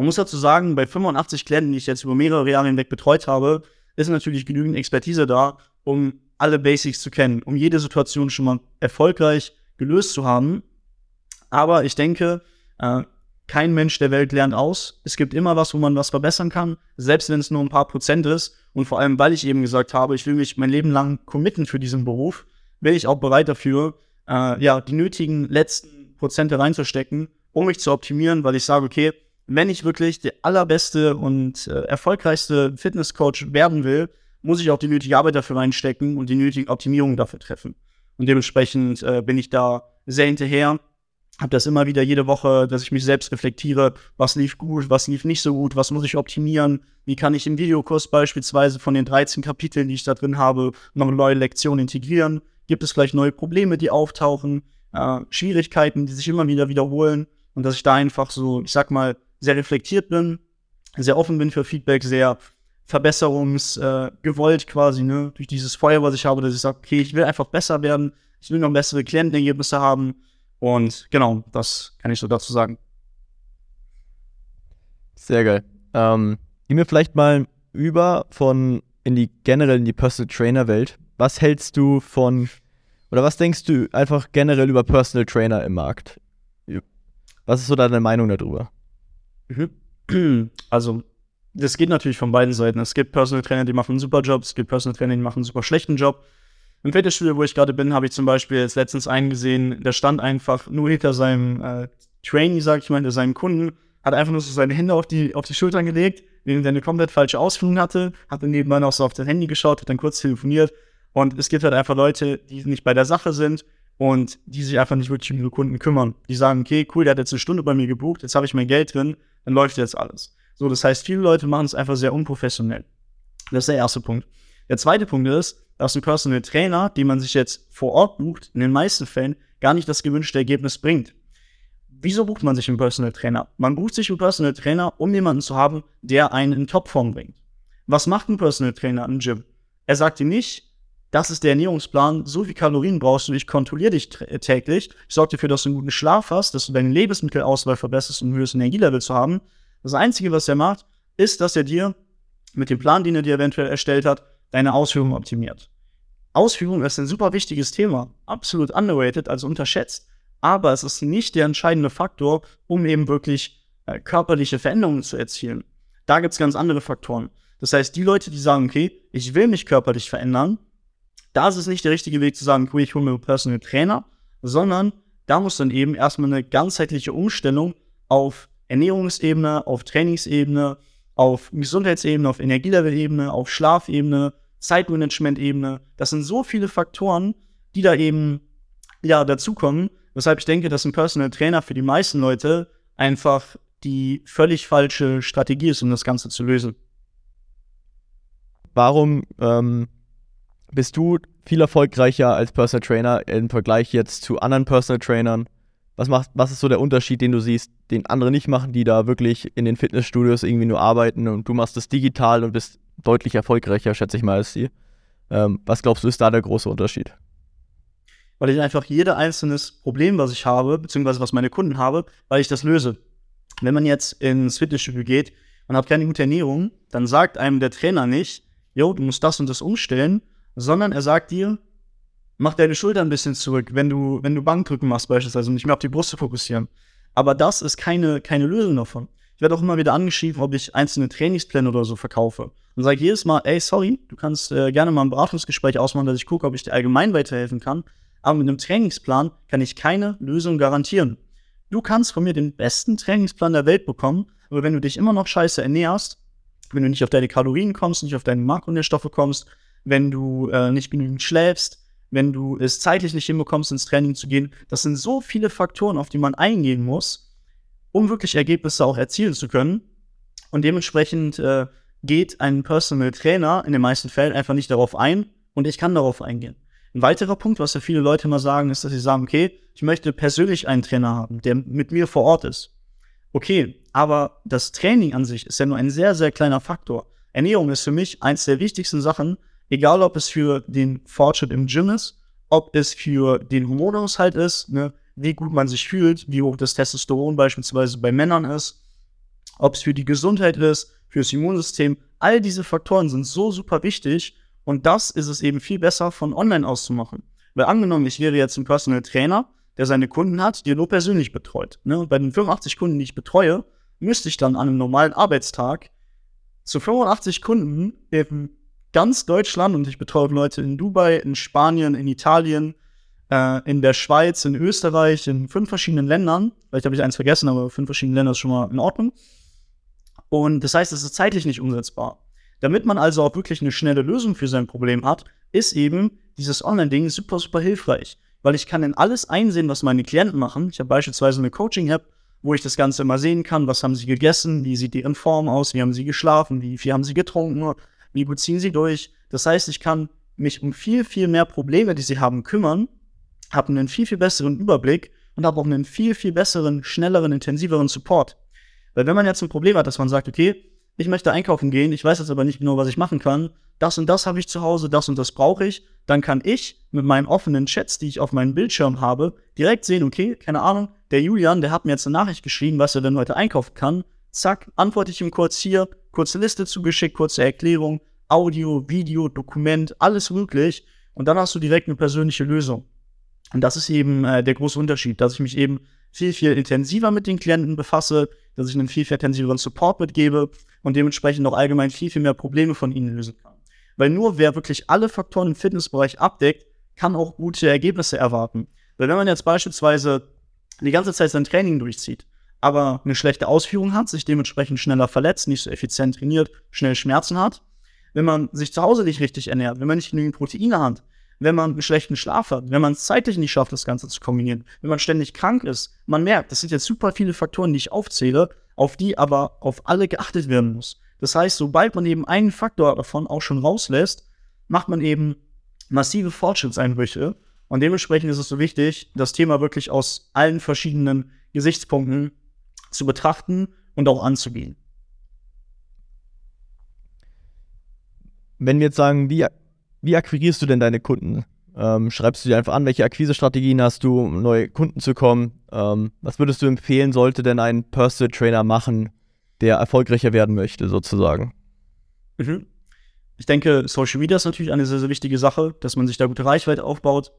Man muss dazu sagen, bei 85 Klienten, die ich jetzt über mehrere Jahre hinweg betreut habe, ist natürlich genügend Expertise da, um alle Basics zu kennen, um jede Situation schon mal erfolgreich gelöst zu haben. Aber ich denke, äh, kein Mensch der Welt lernt aus. Es gibt immer was, wo man was verbessern kann, selbst wenn es nur ein paar Prozent ist. Und vor allem, weil ich eben gesagt habe, ich will mich mein Leben lang committen für diesen Beruf, bin ich auch bereit dafür, äh, ja, die nötigen letzten Prozente reinzustecken, um mich zu optimieren, weil ich sage, okay, wenn ich wirklich der allerbeste und äh, erfolgreichste Fitnesscoach werden will, muss ich auch die nötige Arbeit dafür reinstecken und die nötigen Optimierungen dafür treffen. Und dementsprechend äh, bin ich da sehr hinterher. Habe das immer wieder jede Woche, dass ich mich selbst reflektiere, was lief gut, was lief nicht so gut, was muss ich optimieren, wie kann ich im Videokurs beispielsweise von den 13 Kapiteln, die ich da drin habe, noch eine neue Lektion integrieren. Gibt es vielleicht neue Probleme, die auftauchen, äh, Schwierigkeiten, die sich immer wieder wiederholen und dass ich da einfach so, ich sag mal, sehr reflektiert bin, sehr offen bin für Feedback, sehr verbesserungsgewollt äh, quasi, ne, durch dieses Feuer, was ich habe, dass ich sage, okay, ich will einfach besser werden, ich will noch bessere Klientenergebnisse haben und genau, das kann ich so dazu sagen. Sehr geil. Ähm, gehen wir vielleicht mal über von in die generell in die Personal Trainer Welt. Was hältst du von oder was denkst du einfach generell über Personal Trainer im Markt? Was ist so deine Meinung darüber? Also, das geht natürlich von beiden Seiten. Es gibt Personal Trainer, die machen einen super Job, es gibt Personal Trainer, die machen einen super schlechten Job. Im Fitnessstudio, wo ich gerade bin, habe ich zum Beispiel jetzt letztens einen gesehen, der stand einfach nur hinter seinem äh, Trainee, sag ich mal, hinter seinem Kunden, hat einfach nur so seine Hände auf die, auf die Schultern gelegt, während er eine komplett falsche Ausführung hatte, hat dann nebenbei noch so auf sein Handy geschaut, hat dann kurz telefoniert. Und es gibt halt einfach Leute, die nicht bei der Sache sind und die sich einfach nicht wirklich um ihre Kunden kümmern. Die sagen, okay, cool, der hat jetzt eine Stunde bei mir gebucht, jetzt habe ich mein Geld drin, dann läuft jetzt alles. So, das heißt, viele Leute machen es einfach sehr unprofessionell. Das ist der erste Punkt. Der zweite Punkt ist, dass ein Personal Trainer, den man sich jetzt vor Ort bucht, in den meisten Fällen gar nicht das gewünschte Ergebnis bringt. Wieso bucht man sich einen Personal Trainer? Man bucht sich einen Personal Trainer, um jemanden zu haben, der einen in Topform bringt. Was macht ein Personal Trainer im Gym? Er sagt ihm nicht, das ist der Ernährungsplan, so viel Kalorien brauchst du, ich kontrolliere dich täglich, ich sorge dafür, dass du einen guten Schlaf hast, dass du deine Lebensmittelauswahl verbesserst, um ein höheres Energielevel zu haben. Das Einzige, was er macht, ist, dass er dir mit dem Plan, den er dir eventuell erstellt hat, deine Ausführung optimiert. Ausführung ist ein super wichtiges Thema, absolut underrated, also unterschätzt, aber es ist nicht der entscheidende Faktor, um eben wirklich äh, körperliche Veränderungen zu erzielen. Da gibt es ganz andere Faktoren. Das heißt, die Leute, die sagen, okay, ich will mich körperlich verändern, da ist es nicht der richtige Weg zu sagen, cool, ich hole mir einen Personal Trainer, sondern da muss dann eben erstmal eine ganzheitliche Umstellung auf Ernährungsebene, auf Trainingsebene, auf Gesundheitsebene, auf Energielevelebene, auf Schlafebene, Zeitmanagement-Ebene. Das sind so viele Faktoren, die da eben ja dazukommen, weshalb ich denke, dass ein Personal Trainer für die meisten Leute einfach die völlig falsche Strategie ist, um das Ganze zu lösen. Warum ähm, bist du viel erfolgreicher als Personal Trainer im Vergleich jetzt zu anderen Personal Trainern? Was, macht, was ist so der Unterschied, den du siehst, den andere nicht machen, die da wirklich in den Fitnessstudios irgendwie nur arbeiten und du machst das digital und bist deutlich erfolgreicher, schätze ich mal, als sie? Ähm, was glaubst du, ist da der große Unterschied? Weil ich einfach jeder einzelnes Problem, was ich habe, beziehungsweise was meine Kunden habe, weil ich das löse. Wenn man jetzt ins Fitnessstudio geht und hat keine gute Ernährung, dann sagt einem der Trainer nicht, jo, du musst das und das umstellen, sondern er sagt dir, mach deine Schulter ein bisschen zurück, wenn du, wenn du Bankdrücken machst beispielsweise und nicht mehr auf die Brust zu fokussieren. Aber das ist keine, keine Lösung davon. Ich werde auch immer wieder angeschrieben, ob ich einzelne Trainingspläne oder so verkaufe. Und sage jedes Mal, ey, sorry, du kannst äh, gerne mal ein Beratungsgespräch ausmachen, dass ich gucke, ob ich dir allgemein weiterhelfen kann. Aber mit einem Trainingsplan kann ich keine Lösung garantieren. Du kannst von mir den besten Trainingsplan der Welt bekommen, aber wenn du dich immer noch scheiße ernährst, wenn du nicht auf deine Kalorien kommst, nicht auf deine Makronährstoffe kommst, wenn du äh, nicht genügend schläfst, wenn du es zeitlich nicht hinbekommst, ins Training zu gehen. Das sind so viele Faktoren, auf die man eingehen muss, um wirklich Ergebnisse auch erzielen zu können. Und dementsprechend äh, geht ein Personal Trainer in den meisten Fällen einfach nicht darauf ein und ich kann darauf eingehen. Ein weiterer Punkt, was ja viele Leute immer sagen, ist, dass sie sagen, okay, ich möchte persönlich einen Trainer haben, der mit mir vor Ort ist. Okay, aber das Training an sich ist ja nur ein sehr, sehr kleiner Faktor. Ernährung ist für mich eins der wichtigsten Sachen, egal ob es für den Fortschritt im Gym ist, ob es für den Hormonhaushalt ist, ne, wie gut man sich fühlt, wie hoch das Testosteron beispielsweise bei Männern ist, ob es für die Gesundheit ist, fürs Immunsystem. All diese Faktoren sind so super wichtig und das ist es eben viel besser von online auszumachen. Weil angenommen, ich wäre jetzt ein Personal Trainer, der seine Kunden hat, die er nur persönlich betreut. Ne? Bei den 85 Kunden, die ich betreue, müsste ich dann an einem normalen Arbeitstag zu 85 Kunden eben ganz Deutschland und ich betreue Leute in Dubai, in Spanien, in Italien, äh, in der Schweiz, in Österreich, in fünf verschiedenen Ländern. Vielleicht habe ich eins vergessen, aber fünf verschiedene Länder ist schon mal in Ordnung. Und das heißt, es ist zeitlich nicht umsetzbar. Damit man also auch wirklich eine schnelle Lösung für sein Problem hat, ist eben dieses Online-Ding super, super hilfreich. Weil ich kann in alles einsehen, was meine Klienten machen. Ich habe beispielsweise eine Coaching-App, wo ich das Ganze immer sehen kann, was haben sie gegessen, wie sieht deren Form aus, wie haben sie geschlafen, wie viel haben sie getrunken, wie gut ziehen sie durch. Das heißt, ich kann mich um viel, viel mehr Probleme, die sie haben, kümmern, habe einen viel, viel besseren Überblick und habe auch einen viel, viel besseren, schnelleren, intensiveren Support. Weil wenn man jetzt ein Problem hat, dass man sagt, okay, ich möchte einkaufen gehen, ich weiß jetzt aber nicht genau, was ich machen kann, das und das habe ich zu Hause, das und das brauche ich, dann kann ich mit meinen offenen Chats, die ich auf meinem Bildschirm habe, direkt sehen, okay, keine Ahnung, der Julian, der hat mir jetzt eine Nachricht geschrieben, was er denn heute einkaufen kann. Zack, antworte ich ihm kurz hier, kurze Liste zugeschickt, kurze Erklärung, Audio, Video, Dokument, alles möglich. Und dann hast du direkt eine persönliche Lösung. Und das ist eben äh, der große Unterschied, dass ich mich eben viel, viel intensiver mit den Klienten befasse, dass ich einen viel, viel intensiveren Support mitgebe und dementsprechend auch allgemein viel, viel mehr Probleme von ihnen lösen kann. Weil nur wer wirklich alle Faktoren im Fitnessbereich abdeckt, kann auch gute Ergebnisse erwarten. Weil wenn man jetzt beispielsweise die ganze Zeit sein Training durchzieht, aber eine schlechte Ausführung hat, sich dementsprechend schneller verletzt, nicht so effizient trainiert, schnell Schmerzen hat, wenn man sich zu Hause nicht richtig ernährt, wenn man nicht genügend Proteine hat, wenn man einen schlechten Schlaf hat, wenn man es zeitlich nicht schafft, das Ganze zu kombinieren, wenn man ständig krank ist, man merkt, das sind jetzt super viele Faktoren, die ich aufzähle, auf die aber auf alle geachtet werden muss. Das heißt, sobald man eben einen Faktor davon auch schon rauslässt, macht man eben massive Fortschrittseinbrüche. Und dementsprechend ist es so wichtig, das Thema wirklich aus allen verschiedenen Gesichtspunkten zu betrachten und auch anzugehen. Wenn wir jetzt sagen, wie, wie akquirierst du denn deine Kunden? Ähm, schreibst du dir einfach an, welche Akquisestrategien hast du, um neue Kunden zu kommen? Ähm, was würdest du empfehlen, sollte denn ein Personal Trainer machen, der erfolgreicher werden möchte, sozusagen? Mhm. Ich denke, Social Media ist natürlich eine sehr, sehr wichtige Sache, dass man sich da gute Reichweite aufbaut,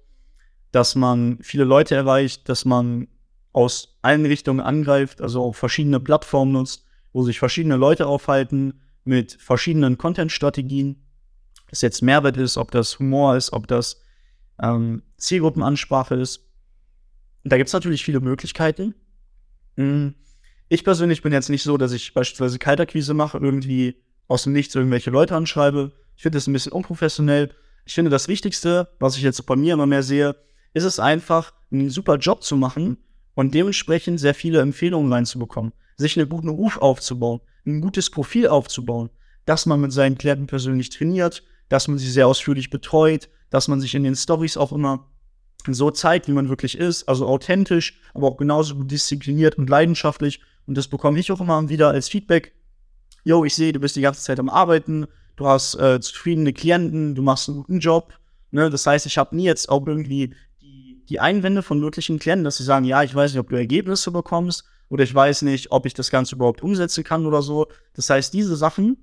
dass man viele Leute erreicht, dass man aus allen Richtungen angreift, also auch verschiedene Plattformen nutzt, wo sich verschiedene Leute aufhalten mit verschiedenen Content-Strategien. Ob das jetzt Mehrwert ist, ob das Humor ist, ob das ähm, Zielgruppenansprache ist. Da gibt es natürlich viele Möglichkeiten. Mhm. Ich persönlich bin jetzt nicht so, dass ich beispielsweise Kaltakquise mache, irgendwie aus dem Nichts irgendwelche Leute anschreibe. Ich finde das ein bisschen unprofessionell. Ich finde das Wichtigste, was ich jetzt bei mir immer mehr sehe, ist es einfach, einen super Job zu machen und dementsprechend sehr viele Empfehlungen reinzubekommen, sich einen guten Ruf aufzubauen, ein gutes Profil aufzubauen, dass man mit seinen Klienten persönlich trainiert, dass man sie sehr ausführlich betreut, dass man sich in den Stories auch immer so zeigt, wie man wirklich ist, also authentisch, aber auch genauso diszipliniert und leidenschaftlich. Und das bekomme ich auch immer wieder als Feedback. Yo, ich sehe, du bist die ganze Zeit am Arbeiten, du hast äh, zufriedene Klienten, du machst einen guten Job. Ne? Das heißt, ich habe nie jetzt auch irgendwie die, Einwände von möglichen Klienten, dass sie sagen, ja, ich weiß nicht, ob du Ergebnisse bekommst oder ich weiß nicht, ob ich das Ganze überhaupt umsetzen kann oder so. Das heißt, diese Sachen,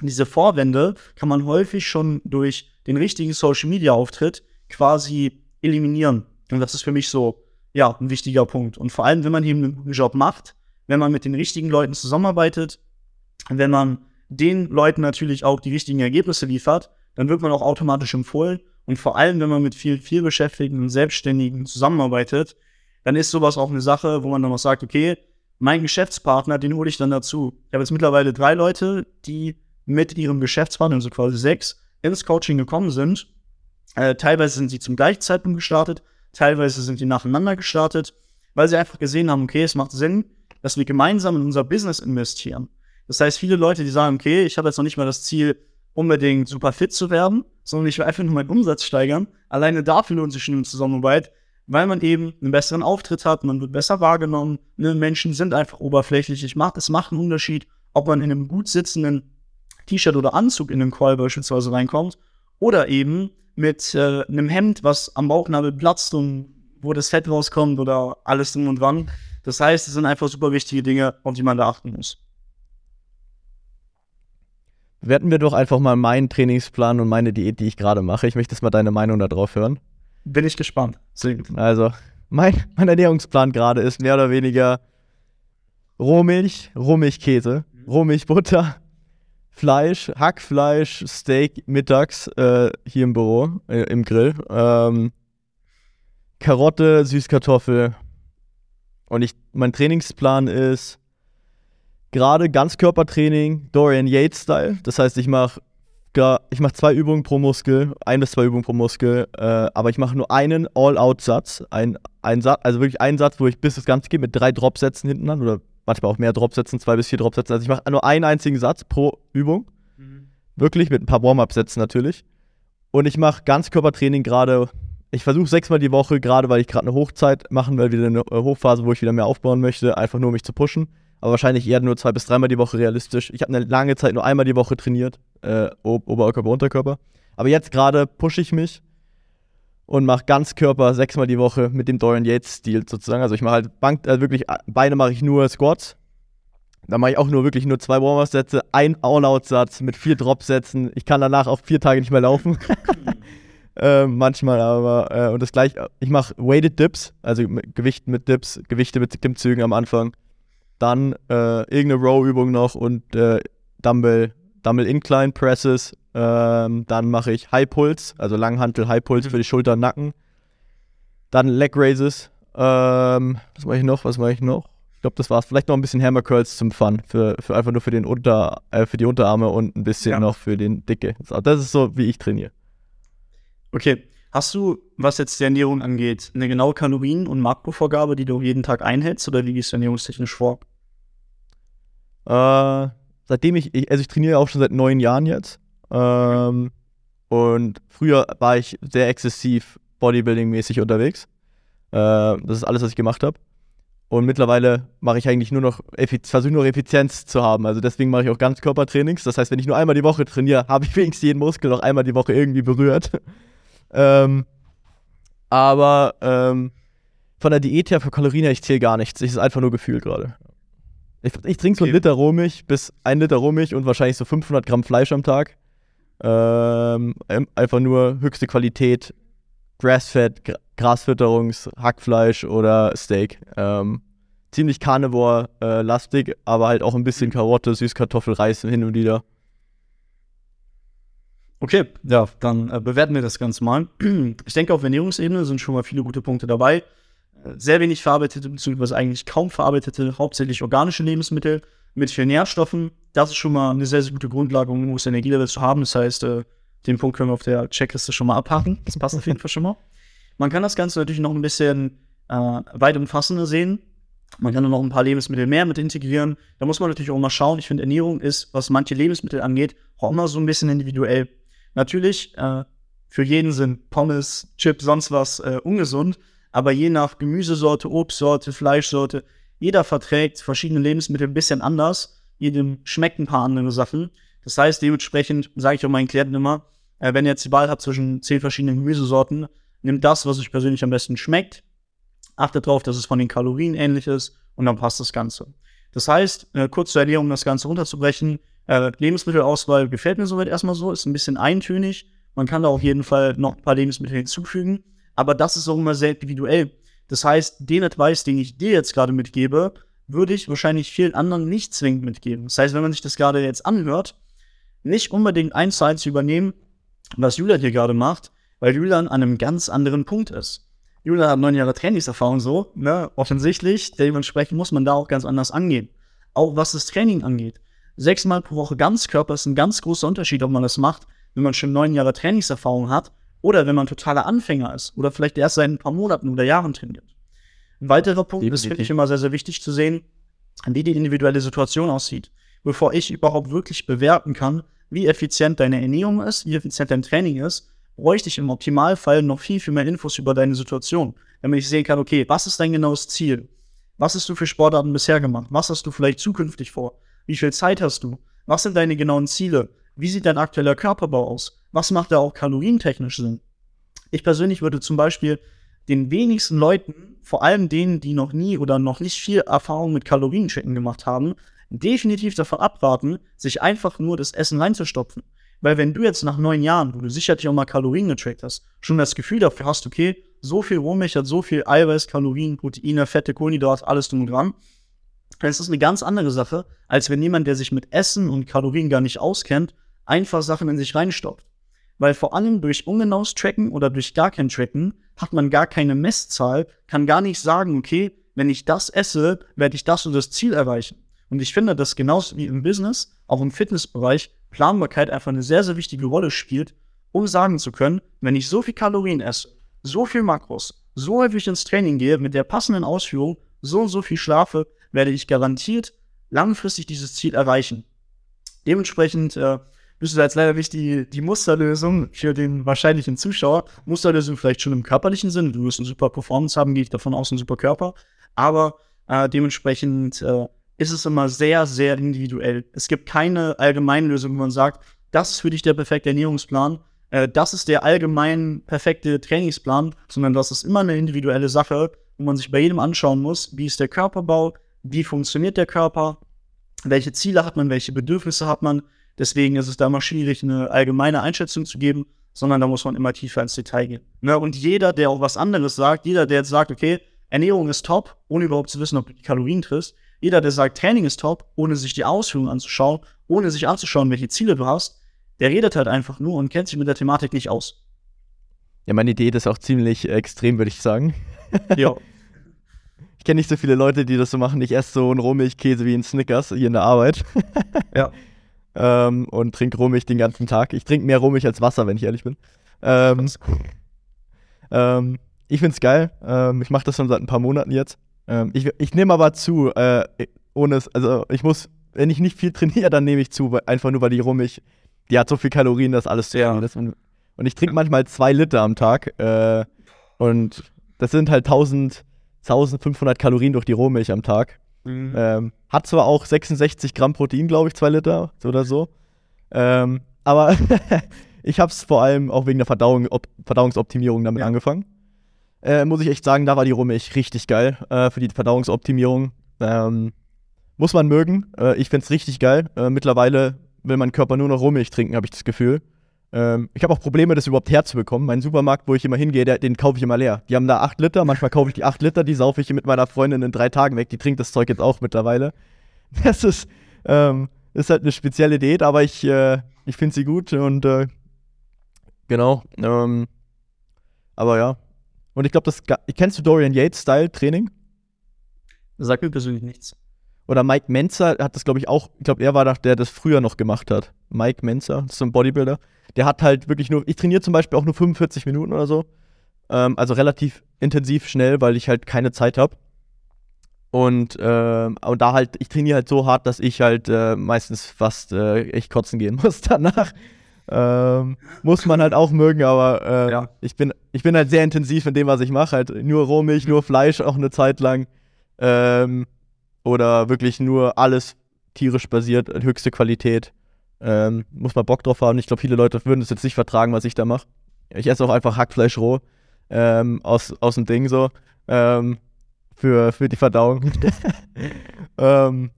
diese Vorwände kann man häufig schon durch den richtigen Social Media Auftritt quasi eliminieren. Und das ist für mich so, ja, ein wichtiger Punkt. Und vor allem, wenn man eben einen Job macht, wenn man mit den richtigen Leuten zusammenarbeitet, wenn man den Leuten natürlich auch die richtigen Ergebnisse liefert, dann wird man auch automatisch empfohlen. Und vor allem, wenn man mit vielen vielbeschäftigten und Selbstständigen zusammenarbeitet, dann ist sowas auch eine Sache, wo man dann auch sagt, okay, mein Geschäftspartner, den hole ich dann dazu. Ich habe jetzt mittlerweile drei Leute, die mit ihrem Geschäftspartner, also quasi sechs, ins Coaching gekommen sind. Äh, teilweise sind sie zum gleichen Zeitpunkt gestartet, teilweise sind die nacheinander gestartet, weil sie einfach gesehen haben, okay, es macht Sinn, dass wir gemeinsam in unser Business investieren. Das heißt, viele Leute, die sagen, okay, ich habe jetzt noch nicht mal das Ziel, unbedingt super fit zu werden, sondern ich will einfach nur meinen Umsatz steigern. Alleine dafür lohnt sich eine Zusammenarbeit, weil man eben einen besseren Auftritt hat, man wird besser wahrgenommen. Ne? Menschen sind einfach oberflächlich. Ich mach, es macht einen Unterschied, ob man in einem gut sitzenden T-Shirt oder Anzug in den Call beispielsweise reinkommt oder eben mit äh, einem Hemd, was am Bauchnabel platzt und wo das Fett rauskommt oder alles drum und dran. Das heißt, es sind einfach super wichtige Dinge, auf die man da achten muss. Werten wir doch einfach mal meinen Trainingsplan und meine Diät, die ich gerade mache. Ich möchte jetzt mal deine Meinung darauf hören. Bin ich gespannt. Also, mein, mein Ernährungsplan gerade ist mehr oder weniger Rohmilch, Rohmilchkäse. Rohmilchbutter, Fleisch, Hackfleisch, Steak mittags äh, hier im Büro, äh, im Grill. Ähm, Karotte, Süßkartoffel. Und ich, mein Trainingsplan ist gerade Ganzkörpertraining, Dorian Yates-Style. Das heißt, ich mache ich mach zwei Übungen pro Muskel, ein bis zwei Übungen pro Muskel, äh, aber ich mache nur einen All-Out-Satz. Ein, ein Satz, also wirklich einen Satz, wo ich bis das Ganze geht mit drei Dropsätzen hinten an oder manchmal auch mehr Dropsätzen, zwei bis vier Dropsätzen. Also ich mache nur einen einzigen Satz pro Übung. Mhm. Wirklich, mit ein paar Warm-Up-Sätzen natürlich. Und ich mache Ganzkörpertraining gerade. Ich versuche sechsmal die Woche, gerade weil ich gerade eine Hochzeit machen will, wieder eine äh, Hochphase, wo ich wieder mehr aufbauen möchte, einfach nur um mich zu pushen. Aber wahrscheinlich eher nur zwei bis dreimal die Woche realistisch. Ich habe eine lange Zeit nur einmal die Woche trainiert, äh, Oberkörper, Unterkörper. Aber jetzt gerade pushe ich mich und mache Ganzkörper sechsmal die Woche mit dem Dorian Yates-Stil sozusagen. Also ich mache halt Bank, also wirklich, äh, Beine mache ich nur Squats. Dann mache ich auch nur wirklich nur zwei Warm-Up-Sätze, ein All-Out-Satz mit vier Drop-Sätzen. Ich kann danach auch vier Tage nicht mehr laufen. äh, manchmal aber. Äh, und das gleiche, ich mache Weighted Dips, also Gewicht mit Dips, Gewichte mit Klimmzügen am Anfang. Dann äh, irgendeine Row-Übung noch und äh, Dumbbell, Dumbbell Incline Presses ähm, dann mache ich High Puls, also Langhantel High Puls mhm. für die Schulter und Nacken. Dann Leg Raises. Ähm, was mache ich noch? Was mache ich noch? Ich glaube, das war's. Vielleicht noch ein bisschen Hammer Curls zum Fun. Für, für einfach nur für, den Unter, äh, für die Unterarme und ein bisschen ja. noch für den Dicke. Das ist so, wie ich trainiere. Okay. Hast du, was jetzt die Ernährung angeht, eine genaue Kalorien- und Makrovorgabe, die du jeden Tag einhältst oder wie gehst du ernährungstechnisch vor? Äh, seitdem ich, ich, also ich trainiere auch schon seit neun Jahren jetzt. Ähm, und früher war ich sehr exzessiv Bodybuilding-mäßig unterwegs. Äh, das ist alles, was ich gemacht habe. Und mittlerweile mache ich eigentlich nur noch, versuche nur Effizienz zu haben. Also deswegen mache ich auch Ganzkörpertrainings. Das heißt, wenn ich nur einmal die Woche trainiere, habe ich wenigstens jeden Muskel noch einmal die Woche irgendwie berührt. ähm, aber ähm, von der Diät her, für Kalorien her, ich zähle gar nichts. Ich ist einfach nur Gefühl gerade. Ich, ich trinke so okay. einen Liter Rohmilch bis ein Liter Rohmilch und wahrscheinlich so 500 Gramm Fleisch am Tag. Ähm, einfach nur höchste Qualität, Grassfed, Grasfütterungs, Hackfleisch oder Steak. Ähm, ziemlich Carnivore-lastig, aber halt auch ein bisschen Karotte, Süßkartoffel, Reis hin und wieder. Okay, ja, dann äh, bewerten wir das Ganze mal. Ich denke, auf Ernährungsebene sind schon mal viele gute Punkte dabei. Äh, sehr wenig verarbeitete, beziehungsweise eigentlich kaum verarbeitete, hauptsächlich organische Lebensmittel mit vielen Nährstoffen. Das ist schon mal eine sehr, sehr gute Grundlage, um ein hohes Energielevel zu haben. Das heißt, äh, den Punkt können wir auf der Checkliste schon mal abhaken. Das passt auf jeden Fall schon mal. Man kann das Ganze natürlich noch ein bisschen äh, weit umfassender sehen. Man kann dann noch ein paar Lebensmittel mehr mit integrieren. Da muss man natürlich auch mal schauen. Ich finde, Ernährung ist, was manche Lebensmittel angeht, auch immer so ein bisschen individuell. Natürlich, äh, für jeden sind Pommes, Chips, sonst was äh, ungesund. Aber je nach Gemüsesorte, Obstsorte, Fleischsorte, jeder verträgt verschiedene Lebensmittel ein bisschen anders. Jedem schmeckt ein paar andere Sachen. Das heißt, dementsprechend sage ich auch meinen Klienten immer, äh, wenn ihr jetzt die Wahl habt zwischen zehn verschiedenen Gemüsesorten, nehmt das, was euch persönlich am besten schmeckt. Achtet darauf, dass es von den Kalorien ähnlich ist und dann passt das Ganze. Das heißt, äh, kurz zur Ernährung, um das Ganze runterzubrechen, äh, Lebensmittelauswahl gefällt mir soweit erstmal so, ist ein bisschen eintönig. Man kann da auf jeden Fall noch ein paar Lebensmittel hinzufügen, aber das ist auch immer sehr individuell. Das heißt, den Advice, den ich dir jetzt gerade mitgebe, würde ich wahrscheinlich vielen anderen nicht zwingend mitgeben. Das heißt, wenn man sich das gerade jetzt anhört, nicht unbedingt eins zu eins übernehmen, was Julian hier gerade macht, weil Julian an einem ganz anderen Punkt ist. Julian hat neun Jahre Trainingserfahrung so, ne, offensichtlich. Dementsprechend muss man da auch ganz anders angehen. Auch was das Training angeht. Sechsmal pro Woche Ganzkörper ist ein ganz großer Unterschied, ob man das macht, wenn man schon neun Jahre Trainingserfahrung hat oder wenn man totaler Anfänger ist oder vielleicht erst seit ein paar Monaten oder Jahren trainiert. Ein weiterer Punkt, das finde ich immer sehr, sehr wichtig zu sehen, wie die individuelle Situation aussieht. Bevor ich überhaupt wirklich bewerten kann, wie effizient deine Ernährung ist, wie effizient dein Training ist, bräuchte ich im Optimalfall noch viel, viel mehr Infos über deine Situation. Damit ich sehen kann, okay, was ist dein genaues Ziel? Was hast du für Sportarten bisher gemacht? Was hast du vielleicht zukünftig vor? Wie viel Zeit hast du? Was sind deine genauen Ziele? Wie sieht dein aktueller Körperbau aus? Was macht da auch kalorientechnisch Sinn? Ich persönlich würde zum Beispiel den wenigsten Leuten, vor allem denen, die noch nie oder noch nicht viel Erfahrung mit Kalorienchecken gemacht haben, definitiv davon abraten, sich einfach nur das Essen reinzustopfen. Weil wenn du jetzt nach neun Jahren, wo du sicherlich auch mal Kalorien getrackt hast, schon das Gefühl dafür hast, okay, so viel Rohmilch hat so viel Eiweiß, Kalorien, Proteine, Fette, Kohlenhydrate, alles drum und dran, dann ist das eine ganz andere Sache, als wenn jemand, der sich mit Essen und Kalorien gar nicht auskennt, einfach Sachen in sich reinstopft. Weil vor allem durch ungenaues Tracken oder durch gar kein Tracken hat man gar keine Messzahl, kann gar nicht sagen, okay, wenn ich das esse, werde ich das und das Ziel erreichen. Und ich finde, dass genauso wie im Business, auch im Fitnessbereich, Planbarkeit einfach eine sehr, sehr wichtige Rolle spielt, um sagen zu können, wenn ich so viel Kalorien esse, so viel Makros, so häufig ins Training gehe, mit der passenden Ausführung, so und so viel schlafe, werde ich garantiert langfristig dieses Ziel erreichen. Dementsprechend äh, bist du jetzt leider nicht die, die Musterlösung für den wahrscheinlichen Zuschauer. Musterlösung vielleicht schon im körperlichen Sinn. Du wirst eine super Performance haben, gehe ich davon aus, einen super Körper. Aber äh, dementsprechend äh, ist es immer sehr, sehr individuell. Es gibt keine Allgemeinlösung, wo man sagt, das ist für dich der perfekte Ernährungsplan, äh, das ist der allgemein perfekte Trainingsplan, sondern das ist immer eine individuelle Sache, wo man sich bei jedem anschauen muss, wie ist der Körperbau, wie funktioniert der Körper, welche Ziele hat man, welche Bedürfnisse hat man. Deswegen ist es da immer schwierig, eine allgemeine Einschätzung zu geben, sondern da muss man immer tiefer ins Detail gehen. Ne? Und jeder, der auch was anderes sagt, jeder, der jetzt sagt, okay, Ernährung ist top, ohne überhaupt zu wissen, ob du die Kalorien triffst, jeder, der sagt, Training ist top, ohne sich die Ausführungen anzuschauen, ohne sich anzuschauen, welche Ziele du hast, der redet halt einfach nur und kennt sich mit der Thematik nicht aus. Ja, meine Idee ist auch ziemlich extrem, würde ich sagen. ja. Ich kenne nicht so viele Leute, die das so machen. Ich esse so einen Rohmilchkäse wie ein Snickers hier in der Arbeit. ja. Ähm, und trinke Rohmilch den ganzen Tag. Ich trinke mehr Rohmilch als Wasser, wenn ich ehrlich bin. Ähm, ähm, ich finde es geil. Ähm, ich mache das schon seit ein paar Monaten jetzt. Ähm, ich ich nehme aber zu, äh, ohne es, also ich muss, wenn ich nicht viel trainiere, dann nehme ich zu, einfach nur weil die Rohmilch, die hat so viel Kalorien, dass alles zu ja. ist. Und, und ich trinke manchmal zwei Liter am Tag. Äh, und das sind halt 1000, 1500 Kalorien durch die Rohmilch am Tag. Mhm. Ähm, hat zwar auch 66 Gramm Protein, glaube ich, zwei Liter oder so. Ähm, aber ich habe es vor allem auch wegen der Verdauung, Verdauungsoptimierung damit ja. angefangen. Äh, muss ich echt sagen, da war die Rohmilch richtig geil äh, für die Verdauungsoptimierung. Ähm, muss man mögen. Äh, ich finde es richtig geil. Äh, mittlerweile will mein Körper nur noch Rohmilch trinken, habe ich das Gefühl. Ähm, ich habe auch Probleme, das überhaupt herzubekommen. Mein Supermarkt, wo ich immer hingehe, der, den kaufe ich immer leer. Die haben da 8 Liter, manchmal kaufe ich die 8 Liter, die saufe ich mit meiner Freundin in drei Tagen weg. Die trinkt das Zeug jetzt auch mittlerweile. Das ist, ähm, ist halt eine spezielle Diät, aber ich, äh, ich finde sie gut und äh, genau. Ähm, aber ja, und ich glaube, das kennst du Dorian Yates Style Training? Das sagt mir persönlich nichts. Oder Mike Menzer hat das, glaube ich, auch, ich glaube, er war der, der das früher noch gemacht hat. Mike Menzer, das ist so ein Bodybuilder. Der hat halt wirklich nur, ich trainiere zum Beispiel auch nur 45 Minuten oder so. Ähm, also relativ intensiv schnell, weil ich halt keine Zeit habe. Und, äh, und da halt, ich trainiere halt so hart, dass ich halt äh, meistens fast äh, echt kotzen gehen muss danach. Ähm, muss man halt auch mögen, aber äh, ja. ich, bin, ich bin halt sehr intensiv in dem, was ich mache. Halt nur Rohmilch, nur Fleisch auch eine Zeit lang. Ähm, oder wirklich nur alles tierisch basiert, höchste Qualität. Ähm, muss man Bock drauf haben. Ich glaube, viele Leute würden es jetzt nicht vertragen, was ich da mache. Ich esse auch einfach Hackfleisch roh ähm, aus, aus dem Ding so. Ähm, für, für die Verdauung. ähm,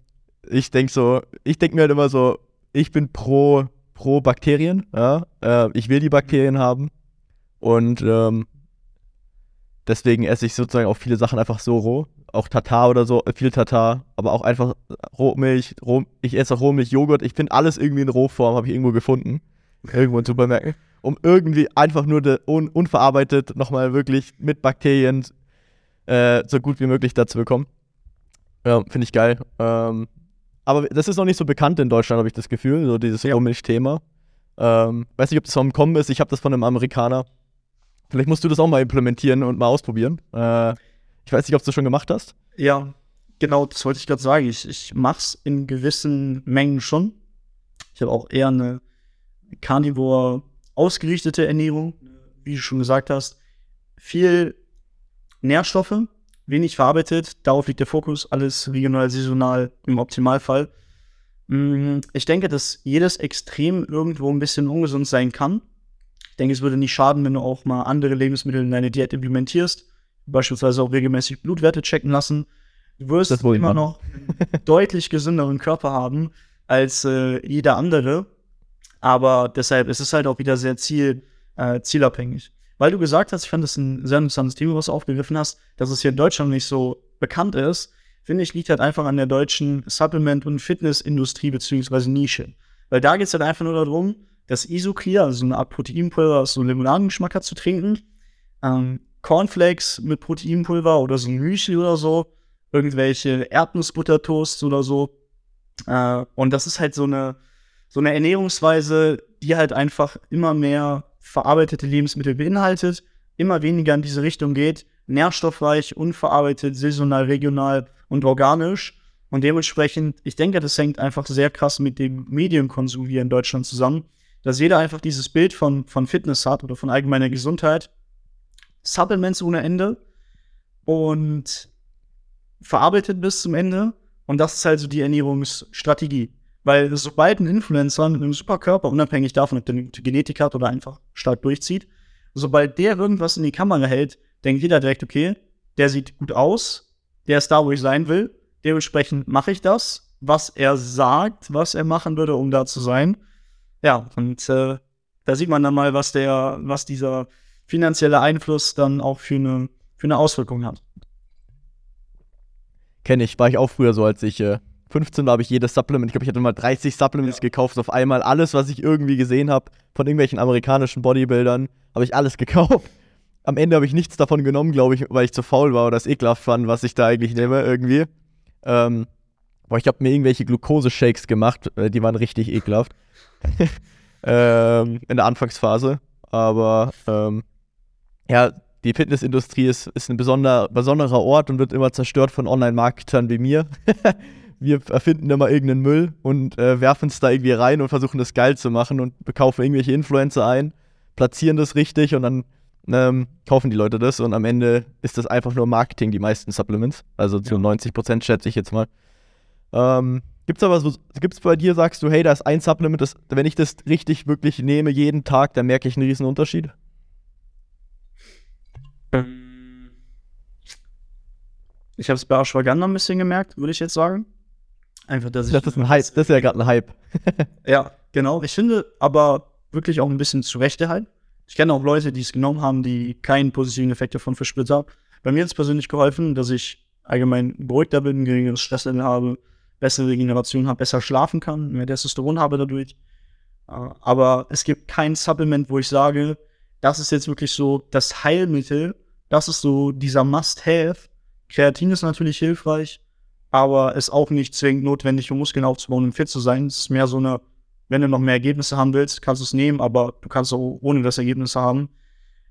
ich denke so, ich denke mir halt immer so, ich bin pro, pro Bakterien, ja. Äh, ich will die Bakterien haben. Und ähm, deswegen esse ich sozusagen auch viele Sachen einfach so roh. Auch Tatar oder so, viel Tatar, aber auch einfach Rohmilch, Roh, ich esse auch Rohmilch, Joghurt. Ich finde alles irgendwie in Rohform, habe ich irgendwo gefunden. Irgendwo in Supermärkten. Um irgendwie einfach nur un unverarbeitet nochmal wirklich mit Bakterien äh, so gut wie möglich dazu bekommen. Ja, finde ich geil. Ähm, aber das ist noch nicht so bekannt in Deutschland, habe ich das Gefühl, so dieses ja. Rohmilch-Thema. Ähm, weiß nicht, ob das vom Kommen ist. Ich habe das von einem Amerikaner. Vielleicht musst du das auch mal implementieren und mal ausprobieren. Äh, ich weiß nicht, ob du das schon gemacht hast. Ja, genau, das wollte ich gerade sagen. Ich, ich mache es in gewissen Mengen schon. Ich habe auch eher eine Carnivore ausgerichtete Ernährung, wie du schon gesagt hast. Viel Nährstoffe, wenig verarbeitet, darauf liegt der Fokus, alles regional, saisonal im Optimalfall. Mm, ich denke, dass jedes Extrem irgendwo ein bisschen ungesund sein kann. Ich denke, es würde nicht schaden, wenn du auch mal andere Lebensmittel in deine Diät implementierst, beispielsweise auch regelmäßig Blutwerte checken lassen. Du wirst immer noch einen deutlich gesünderen Körper haben als äh, jeder andere. Aber deshalb ist es halt auch wieder sehr ziel, äh, zielabhängig weil du gesagt hast, ich fand das ein sehr interessantes Thema, was du aufgegriffen hast, dass es hier in Deutschland nicht so bekannt ist, finde ich, liegt halt einfach an der deutschen Supplement- und Fitnessindustrie beziehungsweise Nische. Weil da geht es halt einfach nur darum, das Isoclear, also eine Art Proteinpulver, das so Limonadengeschmack hat, zu trinken. Ähm, Cornflakes mit Proteinpulver oder so ein Müsli oder so. Irgendwelche Erdnussbuttertoasts oder so. Äh, und das ist halt so eine, so eine Ernährungsweise, die halt einfach immer mehr verarbeitete Lebensmittel beinhaltet, immer weniger in diese Richtung geht, nährstoffreich, unverarbeitet, saisonal, regional und organisch. Und dementsprechend, ich denke, das hängt einfach sehr krass mit dem Medienkonsum hier in Deutschland zusammen, dass jeder einfach dieses Bild von, von Fitness hat oder von allgemeiner Gesundheit. Supplements ohne Ende und verarbeitet bis zum Ende. Und das ist halt so die Ernährungsstrategie. Weil sobald ein Influencer mit einem Superkörper, unabhängig davon, ob der eine Genetik hat oder einfach stark durchzieht, sobald der irgendwas in die Kamera hält, denkt jeder direkt, okay, der sieht gut aus, der ist da, wo ich sein will. Dementsprechend mache ich das, was er sagt, was er machen würde, um da zu sein. Ja, und äh, da sieht man dann mal, was der, was dieser finanzielle Einfluss dann auch für eine, für eine Auswirkung hat. Kenne ich, war ich auch früher so, als ich äh, 15 war, habe ich jedes Supplement, ich glaube, ich hatte mal 30 Supplements ja. gekauft auf einmal. Alles, was ich irgendwie gesehen habe von irgendwelchen amerikanischen Bodybuildern, habe ich alles gekauft. Am Ende habe ich nichts davon genommen, glaube ich, weil ich zu faul war oder es ekelhaft fand, was ich da eigentlich nehme irgendwie. Ähm, boah, ich habe mir irgendwelche Glukose-Shakes gemacht, äh, die waren richtig ekelhaft. ähm, in der Anfangsphase. Aber ähm, ja, die Fitnessindustrie ist, ist ein besonder, besonderer Ort und wird immer zerstört von Online-Marketern wie mir. wir erfinden immer irgendeinen Müll und äh, werfen es da irgendwie rein und versuchen das geil zu machen und kaufen irgendwelche Influencer ein, platzieren das richtig und dann ähm, kaufen die Leute das und am Ende ist das einfach nur Marketing, die meisten Supplements. Also zu ja. 90 Prozent schätze ich jetzt mal. Ähm, gibt's aber so, gibt's bei dir, sagst du, hey, da ist ein Supplement, das, wenn ich das richtig wirklich nehme, jeden Tag, dann merke ich einen riesen Unterschied? Ich habe es bei Ashwagandha ein bisschen gemerkt, würde ich jetzt sagen. Einfach, dass ich. Das ist ein Hype, das ist ja gerade ein Hype. ja, genau. Ich finde aber wirklich auch ein bisschen zu Rechte halt. Ich kenne auch Leute, die es genommen haben, die keinen positiven Effekt davon verspürt haben. Bei mir hat es persönlich geholfen, dass ich allgemein beruhigter bin, geringeres Stresslevel habe, bessere Regeneration habe, besser schlafen kann, mehr Testosteron habe dadurch. Äh, aber es gibt kein Supplement, wo ich sage, das ist jetzt wirklich so das Heilmittel, das ist so dieser Must-Have. Kreatin ist natürlich hilfreich, aber ist auch nicht zwingend notwendig, um Muskeln aufzubauen und fit zu sein. Es ist mehr so eine, wenn du noch mehr Ergebnisse haben willst, kannst du es nehmen, aber du kannst auch ohne das Ergebnisse haben.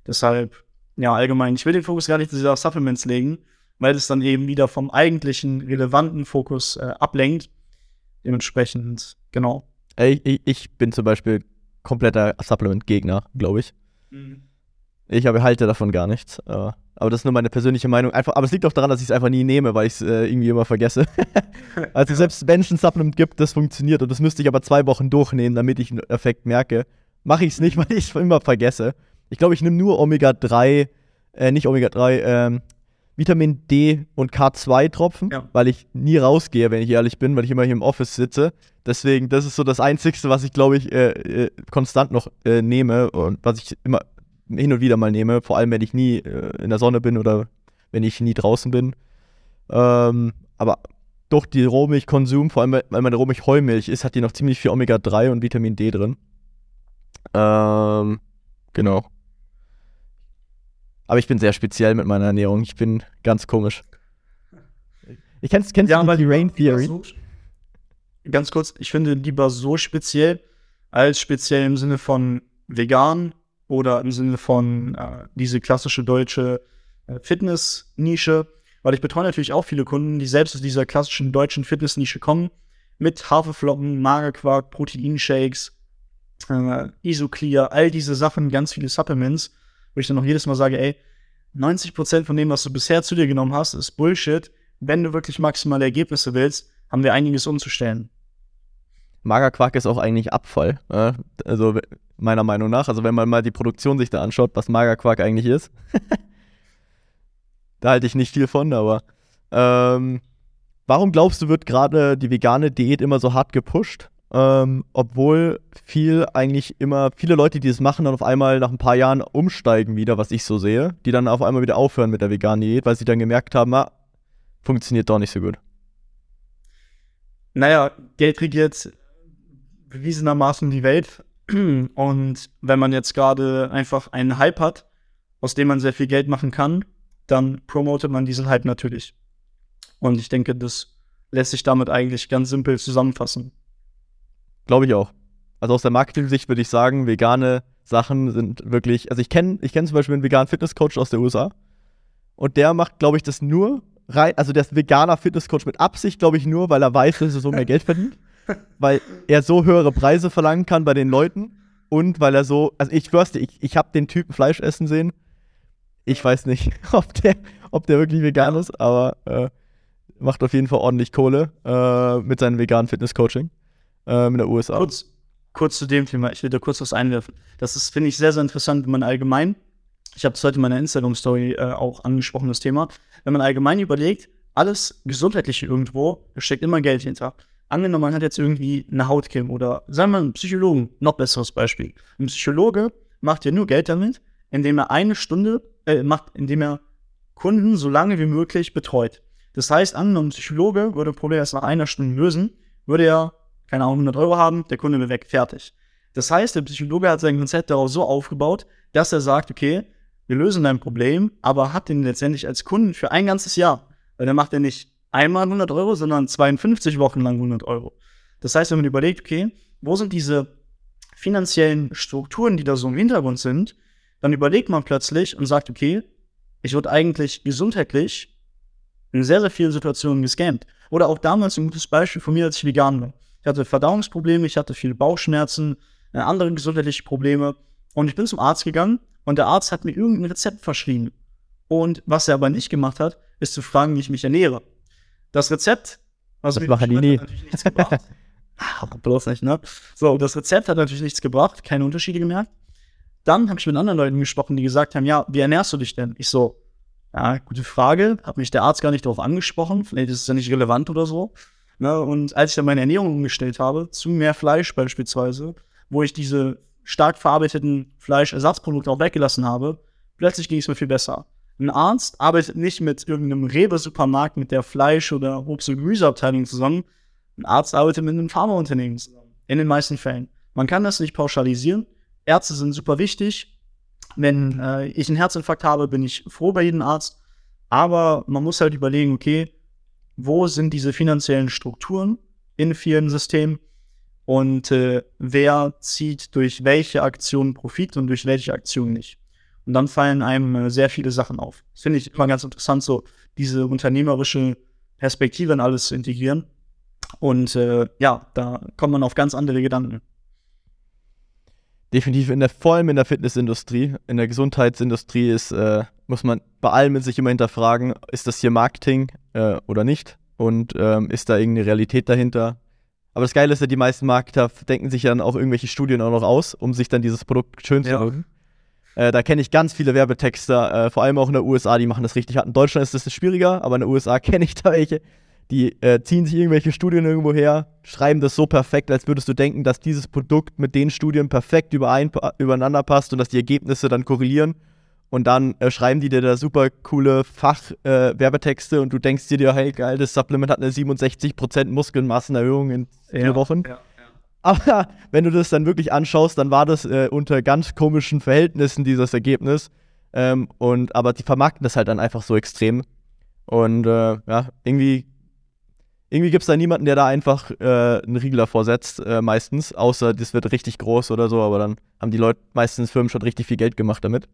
Deshalb, ja, allgemein, ich will den Fokus gar nicht auf Supplements legen, weil es dann eben wieder vom eigentlichen relevanten Fokus äh, ablenkt. Dementsprechend, genau. Ich, ich, ich bin zum Beispiel kompletter Supplement-Gegner, glaube ich. Mhm. Ich aber halte davon gar nichts. Äh, aber das ist nur meine persönliche Meinung. Einfach, aber es liegt auch daran, dass ich es einfach nie nehme, weil ich es äh, irgendwie immer vergesse. also selbst wenn es ein Supplement gibt, das funktioniert und das müsste ich aber zwei Wochen durchnehmen, damit ich einen Effekt merke, mache ich es nicht, weil ich es immer vergesse. Ich glaube, ich nehme nur Omega-3, äh, nicht Omega-3, ähm, Vitamin D und K2-Tropfen, ja. weil ich nie rausgehe, wenn ich ehrlich bin, weil ich immer hier im Office sitze. Deswegen, das ist so das Einzige, was ich, glaube ich, äh, äh, konstant noch äh, nehme und was ich immer hin und wieder mal nehme, vor allem wenn ich nie äh, in der Sonne bin oder wenn ich nie draußen bin. Ähm, aber durch die Rohmilchkonsum, vor allem weil meine Rohmilch Heumilch ist, hat die noch ziemlich viel Omega-3 und Vitamin D drin. Ähm, genau. Aber ich bin sehr speziell mit meiner Ernährung. Ich bin ganz komisch. Ich kennst, kennst ja, du die Rain Theory? So, ganz kurz, ich finde lieber so speziell als speziell im Sinne von vegan oder im Sinne von äh, diese klassische deutsche äh, Fitness-Nische, weil ich betreue natürlich auch viele Kunden, die selbst aus dieser klassischen deutschen Fitness-Nische kommen, mit Haferflocken, Magerquark, Proteinshakes, äh, Isoclear, all diese Sachen, ganz viele Supplements, wo ich dann noch jedes Mal sage, ey, 90% von dem, was du bisher zu dir genommen hast, ist Bullshit. Wenn du wirklich maximale Ergebnisse willst, haben wir einiges umzustellen. Magerquark ist auch eigentlich Abfall. Äh? Also meiner Meinung nach. Also wenn man mal die Produktion sich da anschaut, was Magerquark eigentlich ist. da halte ich nicht viel von, aber ähm, warum glaubst du, wird gerade die vegane Diät immer so hart gepusht? Ähm, obwohl viel eigentlich immer, viele Leute, die das machen, dann auf einmal nach ein paar Jahren umsteigen wieder, was ich so sehe, die dann auf einmal wieder aufhören mit der veganen Diät, weil sie dann gemerkt haben, ah, funktioniert doch nicht so gut. Naja, Geld regiert bewiesenermaßen die Welt. Und wenn man jetzt gerade einfach einen Hype hat, aus dem man sehr viel Geld machen kann, dann promotet man diesen Hype natürlich. Und ich denke, das lässt sich damit eigentlich ganz simpel zusammenfassen. Glaube ich auch. Also aus der Marketing-Sicht würde ich sagen, vegane Sachen sind wirklich, also ich kenne ich kenn zum Beispiel einen veganen Fitnesscoach aus der USA und der macht, glaube ich, das nur rein, also der ist veganer Fitnesscoach mit Absicht, glaube ich, nur, weil er weiß, dass er so mehr Geld verdient weil er so höhere Preise verlangen kann bei den Leuten und weil er so, also ich dir, ich, ich habe den Typen Fleisch essen sehen. Ich weiß nicht, ob der, ob der wirklich vegan ist, aber äh, macht auf jeden Fall ordentlich Kohle äh, mit seinem veganen Fitness-Coaching äh, in der USA. Kurz, kurz zu dem Thema, ich will da kurz was einwerfen. Das ist, finde ich, sehr, sehr interessant, wenn man allgemein, ich habe das heute in meiner Instagram-Story äh, auch angesprochen, das Thema, wenn man allgemein überlegt, alles Gesundheitliche irgendwo, da steckt immer Geld hinter angenommen, man hat jetzt irgendwie eine Hautcreme oder sagen wir mal einen Psychologen, noch besseres Beispiel. Ein Psychologe macht ja nur Geld damit, indem er eine Stunde äh, macht, indem er Kunden so lange wie möglich betreut. Das heißt, angenommen, ein Psychologe würde ein Problem erst nach einer Stunde lösen, würde er, keine Ahnung, 100 Euro haben, der Kunde wäre weg, fertig. Das heißt, der Psychologe hat sein Konzept darauf so aufgebaut, dass er sagt, okay, wir lösen dein Problem, aber hat den letztendlich als Kunden für ein ganzes Jahr. Weil dann macht er nicht einmal 100 Euro, sondern 52 Wochen lang 100 Euro. Das heißt, wenn man überlegt, okay, wo sind diese finanziellen Strukturen, die da so im Hintergrund sind, dann überlegt man plötzlich und sagt, okay, ich wurde eigentlich gesundheitlich in sehr, sehr vielen Situationen gescampt. Oder auch damals ein gutes Beispiel von mir, als ich vegan war. Ich hatte Verdauungsprobleme, ich hatte viele Bauchschmerzen, äh, andere gesundheitliche Probleme. Und ich bin zum Arzt gegangen und der Arzt hat mir irgendein Rezept verschrieben. Und was er aber nicht gemacht hat, ist zu fragen, wie ich mich ernähre. Das Rezept, also das machen die nie. natürlich nichts gebracht. Ach, bloß nicht, ne? So, das Rezept hat natürlich nichts gebracht, keine Unterschiede gemerkt. Dann habe ich mit anderen Leuten gesprochen, die gesagt haben, ja, wie ernährst du dich denn? Ich so, ja, gute Frage, hat mich der Arzt gar nicht darauf angesprochen, vielleicht ist es ja nicht relevant oder so. Ne? Und als ich dann meine Ernährung umgestellt habe, zu mehr Fleisch beispielsweise, wo ich diese stark verarbeiteten Fleischersatzprodukte auch weggelassen habe, plötzlich ging es mir viel besser. Ein Arzt arbeitet nicht mit irgendeinem Rewe-Supermarkt mit der Fleisch- oder Obst- und Gemüseabteilung zusammen. Ein Arzt arbeitet mit einem Pharmaunternehmen zusammen. In den meisten Fällen. Man kann das nicht pauschalisieren. Ärzte sind super wichtig. Wenn äh, ich einen Herzinfarkt habe, bin ich froh bei jedem Arzt. Aber man muss halt überlegen, okay, wo sind diese finanziellen Strukturen in vielen Systemen und äh, wer zieht durch welche Aktionen Profit und durch welche Aktionen nicht. Und dann fallen einem äh, sehr viele Sachen auf. Das finde ich immer ganz interessant, so diese unternehmerische Perspektive in alles zu integrieren. Und äh, ja, da kommt man auf ganz andere Gedanken. Definitiv in der, vor allem in der Fitnessindustrie, in der Gesundheitsindustrie ist, äh, muss man bei allem sich immer hinterfragen, ist das hier Marketing äh, oder nicht? Und ähm, ist da irgendeine Realität dahinter? Aber das Geile ist ja, die meisten Marketer denken sich dann auch irgendwelche Studien auch noch aus, um sich dann dieses Produkt schön zu machen. Ja. Äh, da kenne ich ganz viele Werbetexter, äh, vor allem auch in der USA, die machen das richtig hart. In Deutschland ist das schwieriger, aber in der USA kenne ich da welche, die äh, ziehen sich irgendwelche Studien irgendwo her, schreiben das so perfekt, als würdest du denken, dass dieses Produkt mit den Studien perfekt überein, übereinander passt und dass die Ergebnisse dann korrelieren. Und dann äh, schreiben die dir da super coole Fach-Werbetexte äh, und du denkst dir, hey geil, das Supplement hat eine 67% Muskelmassenerhöhung in vier ja, Wochen. Ja, ja. Aber wenn du das dann wirklich anschaust, dann war das äh, unter ganz komischen Verhältnissen dieses Ergebnis. Ähm, und aber die vermarkten das halt dann einfach so extrem. Und äh, ja, irgendwie irgendwie gibt es da niemanden, der da einfach äh, einen Riegel davor setzt, äh, meistens, außer das wird richtig groß oder so, aber dann haben die Leute meistens Firmen schon richtig viel Geld gemacht damit.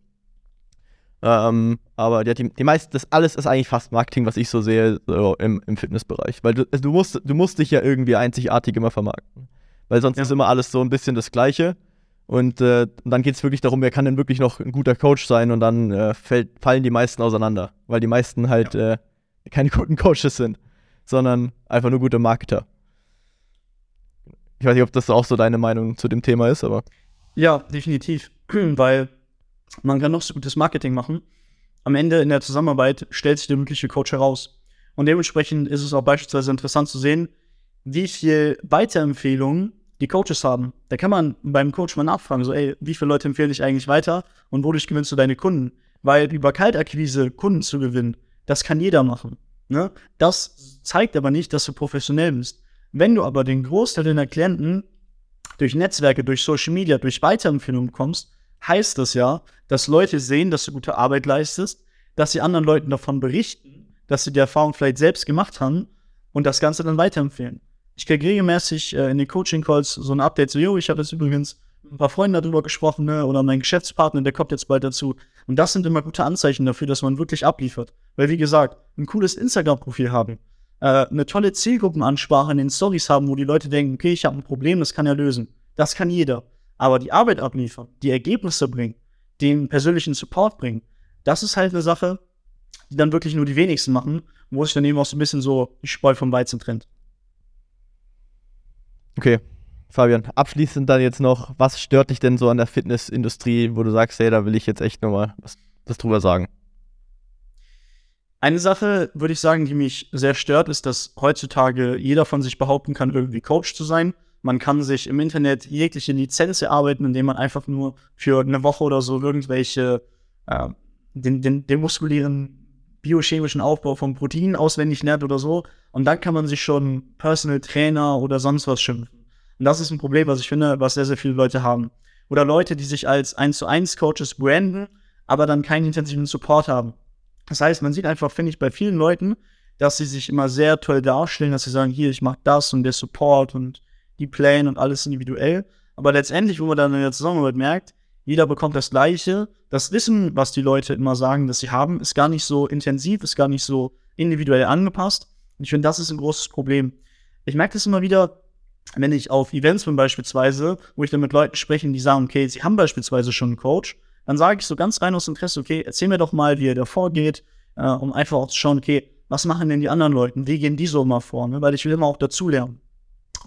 Ähm, aber die, die, die meisten, das alles ist eigentlich fast Marketing, was ich so sehe so im, im Fitnessbereich. Weil du, du, musst, du musst dich ja irgendwie einzigartig immer vermarkten. Weil sonst ja. ist immer alles so ein bisschen das Gleiche. Und äh, dann geht es wirklich darum, wer kann denn wirklich noch ein guter Coach sein und dann äh, fällt, fallen die meisten auseinander. Weil die meisten halt ja. äh, keine guten Coaches sind sondern einfach nur gute Marketer. Ich weiß nicht, ob das auch so deine Meinung zu dem Thema ist, aber. Ja, definitiv. Weil man kann noch so gutes Marketing machen. Am Ende in der Zusammenarbeit stellt sich der mögliche Coach heraus. Und dementsprechend ist es auch beispielsweise interessant zu sehen, wie viel Weiterempfehlungen die Coaches haben. Da kann man beim Coach mal nachfragen, so, ey, wie viele Leute empfehlen dich eigentlich weiter und wodurch gewinnst du deine Kunden? Weil über Kaltakquise Kunden zu gewinnen, das kann jeder machen. Ne? Das zeigt aber nicht, dass du professionell bist. Wenn du aber den Großteil deiner Klienten durch Netzwerke, durch Social Media, durch Weiterempfehlungen bekommst, heißt das ja, dass Leute sehen, dass du gute Arbeit leistest, dass sie anderen Leuten davon berichten, dass sie die Erfahrung vielleicht selbst gemacht haben und das Ganze dann weiterempfehlen. Ich kriege regelmäßig äh, in den Coaching-Calls so ein Update, so, yo, ich habe jetzt übrigens ein paar Freunde darüber gesprochen, ne? oder mein Geschäftspartner, der kommt jetzt bald dazu. Und das sind immer gute Anzeichen dafür, dass man wirklich abliefert. Weil, wie gesagt, ein cooles Instagram-Profil haben, äh, eine tolle Zielgruppenansprache in den Stories haben, wo die Leute denken, okay, ich habe ein Problem, das kann er lösen. Das kann jeder. Aber die Arbeit abliefern, die Ergebnisse bringen, den persönlichen Support bringen, das ist halt eine Sache, die dann wirklich nur die wenigsten machen, wo sich dann eben auch so ein bisschen so die Spreu vom Weizen trennt. Okay, Fabian, abschließend dann jetzt noch, was stört dich denn so an der Fitnessindustrie, wo du sagst, hey, da will ich jetzt echt nochmal was, was drüber sagen? Eine Sache, würde ich sagen, die mich sehr stört, ist, dass heutzutage jeder von sich behaupten kann, irgendwie Coach zu sein. Man kann sich im Internet jegliche Lizenz erarbeiten, indem man einfach nur für eine Woche oder so irgendwelche, äh, den, den, den muskulären biochemischen Aufbau von Proteinen auswendig lernt oder so. Und dann kann man sich schon Personal Trainer oder sonst was schimpfen. Und das ist ein Problem, was ich finde, was sehr, sehr viele Leute haben. Oder Leute, die sich als 1 zu 1 Coaches branden, aber dann keinen intensiven Support haben. Das heißt, man sieht einfach, finde ich, bei vielen Leuten, dass sie sich immer sehr toll darstellen, dass sie sagen, hier, ich mache das und der Support und die Pläne und alles individuell. Aber letztendlich, wo man dann in der Zusammenarbeit merkt, jeder bekommt das Gleiche. Das Wissen, was die Leute immer sagen, dass sie haben, ist gar nicht so intensiv, ist gar nicht so individuell angepasst. Und ich finde, das ist ein großes Problem. Ich merke das immer wieder, wenn ich auf Events bin beispielsweise, wo ich dann mit Leuten spreche, die sagen, okay, sie haben beispielsweise schon einen Coach, dann sage ich so ganz rein aus Interesse, okay, erzähl mir doch mal, wie er da vorgeht, äh, um einfach auch zu schauen, okay, was machen denn die anderen Leute, wie gehen die so mal vor, ne? weil ich will immer auch dazulernen.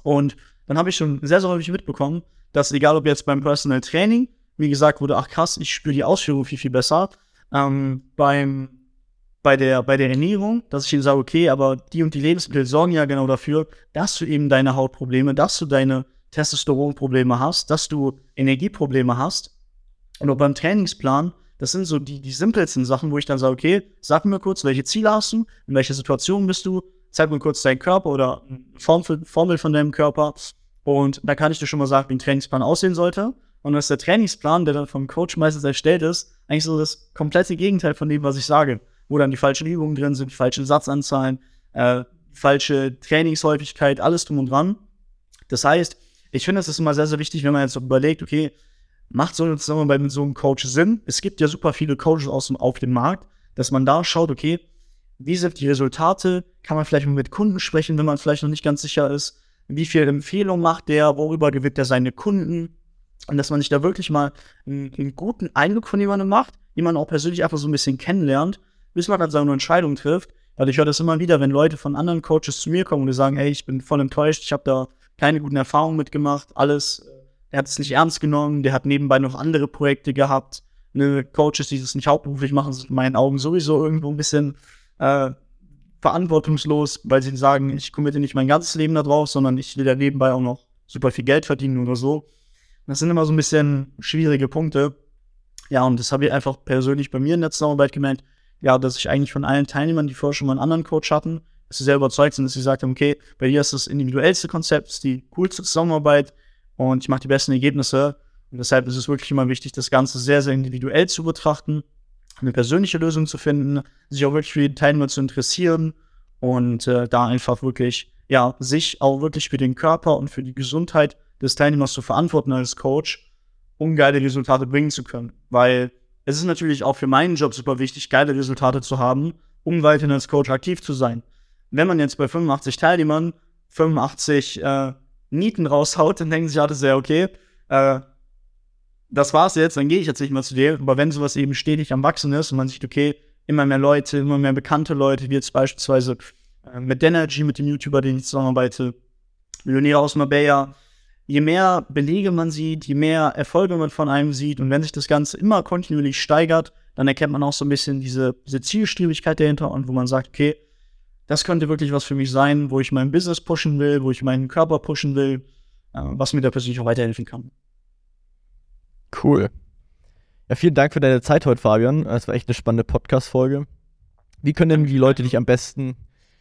Und dann habe ich schon sehr, sehr häufig mitbekommen, dass egal ob jetzt beim Personal Training, wie gesagt wurde, ach krass, ich spüre die Ausführung viel, viel besser, ähm, beim bei der, bei der Ernährung, dass ich ihnen sage, okay, aber die und die Lebensmittel sorgen ja genau dafür, dass du eben deine Hautprobleme, dass du deine Testosteronprobleme hast, dass du Energieprobleme hast. Und auch beim Trainingsplan, das sind so die, die simpelsten Sachen, wo ich dann sage, okay, sag mir kurz, welche Ziele hast du, in welcher Situation bist du, zeig mir kurz deinen Körper oder eine Formel von deinem Körper. Und da kann ich dir schon mal sagen, wie ein Trainingsplan aussehen sollte. Und dass der Trainingsplan, der dann vom Coach meistens erstellt ist, eigentlich so das komplette Gegenteil von dem, was ich sage wo dann die falschen Übungen drin sind, die falschen Satzanzahlen, äh, falsche Trainingshäufigkeit, alles drum und dran. Das heißt, ich finde, es ist immer sehr, sehr wichtig, wenn man jetzt überlegt, okay, macht so eine Zusammenarbeit mit so einem Coach Sinn? Es gibt ja super viele Coaches aus, auf dem Markt, dass man da schaut, okay, wie sind die Resultate? Kann man vielleicht mit Kunden sprechen, wenn man vielleicht noch nicht ganz sicher ist? Wie viel Empfehlung macht der? Worüber gewinnt er seine Kunden? Und dass man sich da wirklich mal einen, einen guten Eindruck von jemandem macht, jemanden auch persönlich einfach so ein bisschen kennenlernt, bis man dann seine Entscheidung trifft. Weil ich höre das immer wieder, wenn Leute von anderen Coaches zu mir kommen und sagen, ey, ich bin voll enttäuscht, ich habe da keine guten Erfahrungen mitgemacht, alles, er hat es nicht ernst genommen, der hat nebenbei noch andere Projekte gehabt. Ne, Coaches, die das nicht hauptberuflich machen, sind in meinen Augen sowieso irgendwo ein bisschen äh, verantwortungslos, weil sie sagen, ich committe nicht mein ganzes Leben da drauf, sondern ich will da nebenbei auch noch super viel Geld verdienen oder so. Das sind immer so ein bisschen schwierige Punkte. Ja, und das habe ich einfach persönlich bei mir in der Zusammenarbeit gemerkt, ja, dass ich eigentlich von allen Teilnehmern, die vorher schon mal einen anderen Coach hatten, dass sie sehr überzeugt sind, dass sie gesagt haben, okay, bei dir ist das individuellste Konzept, ist die coolste Zusammenarbeit und ich mache die besten Ergebnisse. Und deshalb ist es wirklich immer wichtig, das Ganze sehr, sehr individuell zu betrachten, eine persönliche Lösung zu finden, sich auch wirklich für die Teilnehmer zu interessieren und äh, da einfach wirklich, ja, sich auch wirklich für den Körper und für die Gesundheit des Teilnehmers zu verantworten als Coach, um geile Resultate bringen zu können. Weil es ist natürlich auch für meinen Job super wichtig, geile Resultate zu haben, um weiterhin als Coach aktiv zu sein. Wenn man jetzt bei 85 Teilnehmern 85 äh, Nieten raushaut, dann denken sich alle sehr, okay, äh, das war's jetzt, dann gehe ich jetzt nicht mehr zu dir. Aber wenn sowas eben stetig am Wachsen ist und man sieht, okay, immer mehr Leute, immer mehr bekannte Leute, wie jetzt beispielsweise äh, mit Denergy, mit dem YouTuber, den ich zusammenarbeite, Millionär aus Marbella, je mehr Belege man sieht, je mehr Erfolge man von einem sieht und wenn sich das Ganze immer kontinuierlich steigert, dann erkennt man auch so ein bisschen diese, diese Zielstrebigkeit dahinter und wo man sagt, okay, das könnte wirklich was für mich sein, wo ich mein Business pushen will, wo ich meinen Körper pushen will, äh, was mir da persönlich auch weiterhelfen kann. Cool. Ja, vielen Dank für deine Zeit heute, Fabian. Das war echt eine spannende Podcast-Folge. Wie können denn die Leute dich am besten,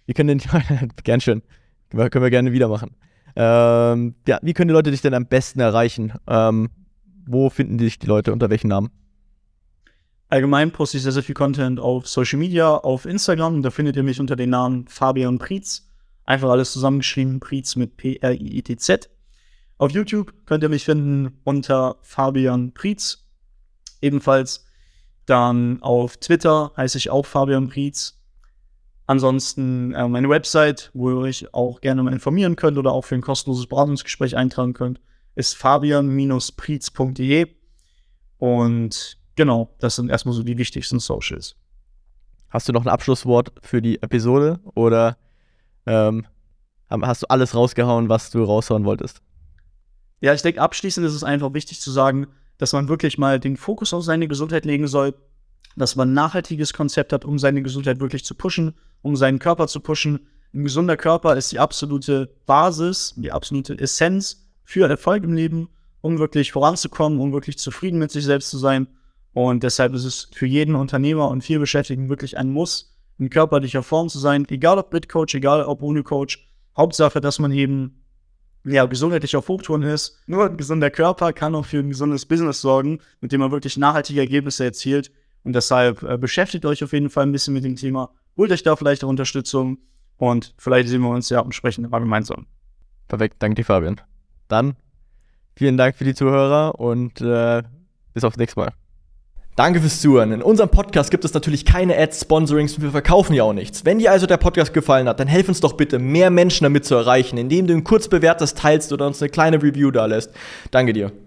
wie können denn, gern schön, können wir gerne wieder machen. Ähm, ja, wie können die Leute dich denn am besten erreichen? Ähm, wo finden dich die Leute? Unter welchen Namen? Allgemein poste ich sehr, sehr viel Content auf Social Media, auf Instagram. Da findet ihr mich unter dem Namen Fabian Prietz. Einfach alles zusammengeschrieben, Prietz mit P-R-I-E-T-Z. Auf YouTube könnt ihr mich finden unter Fabian Prietz. Ebenfalls dann auf Twitter heiße ich auch Fabian Prietz. Ansonsten äh, meine Website, wo ihr euch auch gerne mal informieren könnt oder auch für ein kostenloses Beratungsgespräch eintragen könnt, ist fabian-prietz.de. Und genau, das sind erstmal so die wichtigsten Socials. Hast du noch ein Abschlusswort für die Episode oder ähm, hast du alles rausgehauen, was du raushauen wolltest? Ja, ich denke, abschließend ist es einfach wichtig zu sagen, dass man wirklich mal den Fokus auf seine Gesundheit legen soll, dass man ein nachhaltiges Konzept hat, um seine Gesundheit wirklich zu pushen, um seinen Körper zu pushen. Ein gesunder Körper ist die absolute Basis, die absolute Essenz für Erfolg im Leben, um wirklich voranzukommen, um wirklich zufrieden mit sich selbst zu sein. Und deshalb ist es für jeden Unternehmer und viel Beschäftigten wirklich ein Muss, in körperlicher Form zu sein, egal ob mit Coach, egal ob ohne Coach. Hauptsache, dass man eben ja, gesundheitlich auf Hochtouren ist. Nur ein gesunder Körper kann auch für ein gesundes Business sorgen, mit dem man wirklich nachhaltige Ergebnisse erzielt. Und deshalb äh, beschäftigt euch auf jeden Fall ein bisschen mit dem Thema. Holt euch da vielleicht auch Unterstützung und vielleicht sehen wir uns ja entsprechend mal gemeinsam. Perfekt, danke dir, Fabian. Dann vielen Dank für die Zuhörer und äh, bis aufs nächste Mal. Danke fürs Zuhören. In unserem Podcast gibt es natürlich keine Ads, Sponsorings und wir verkaufen ja auch nichts. Wenn dir also der Podcast gefallen hat, dann helf uns doch bitte, mehr Menschen damit zu erreichen, indem du ihn kurz bewertest, teilst oder uns eine kleine Review da lässt. Danke dir.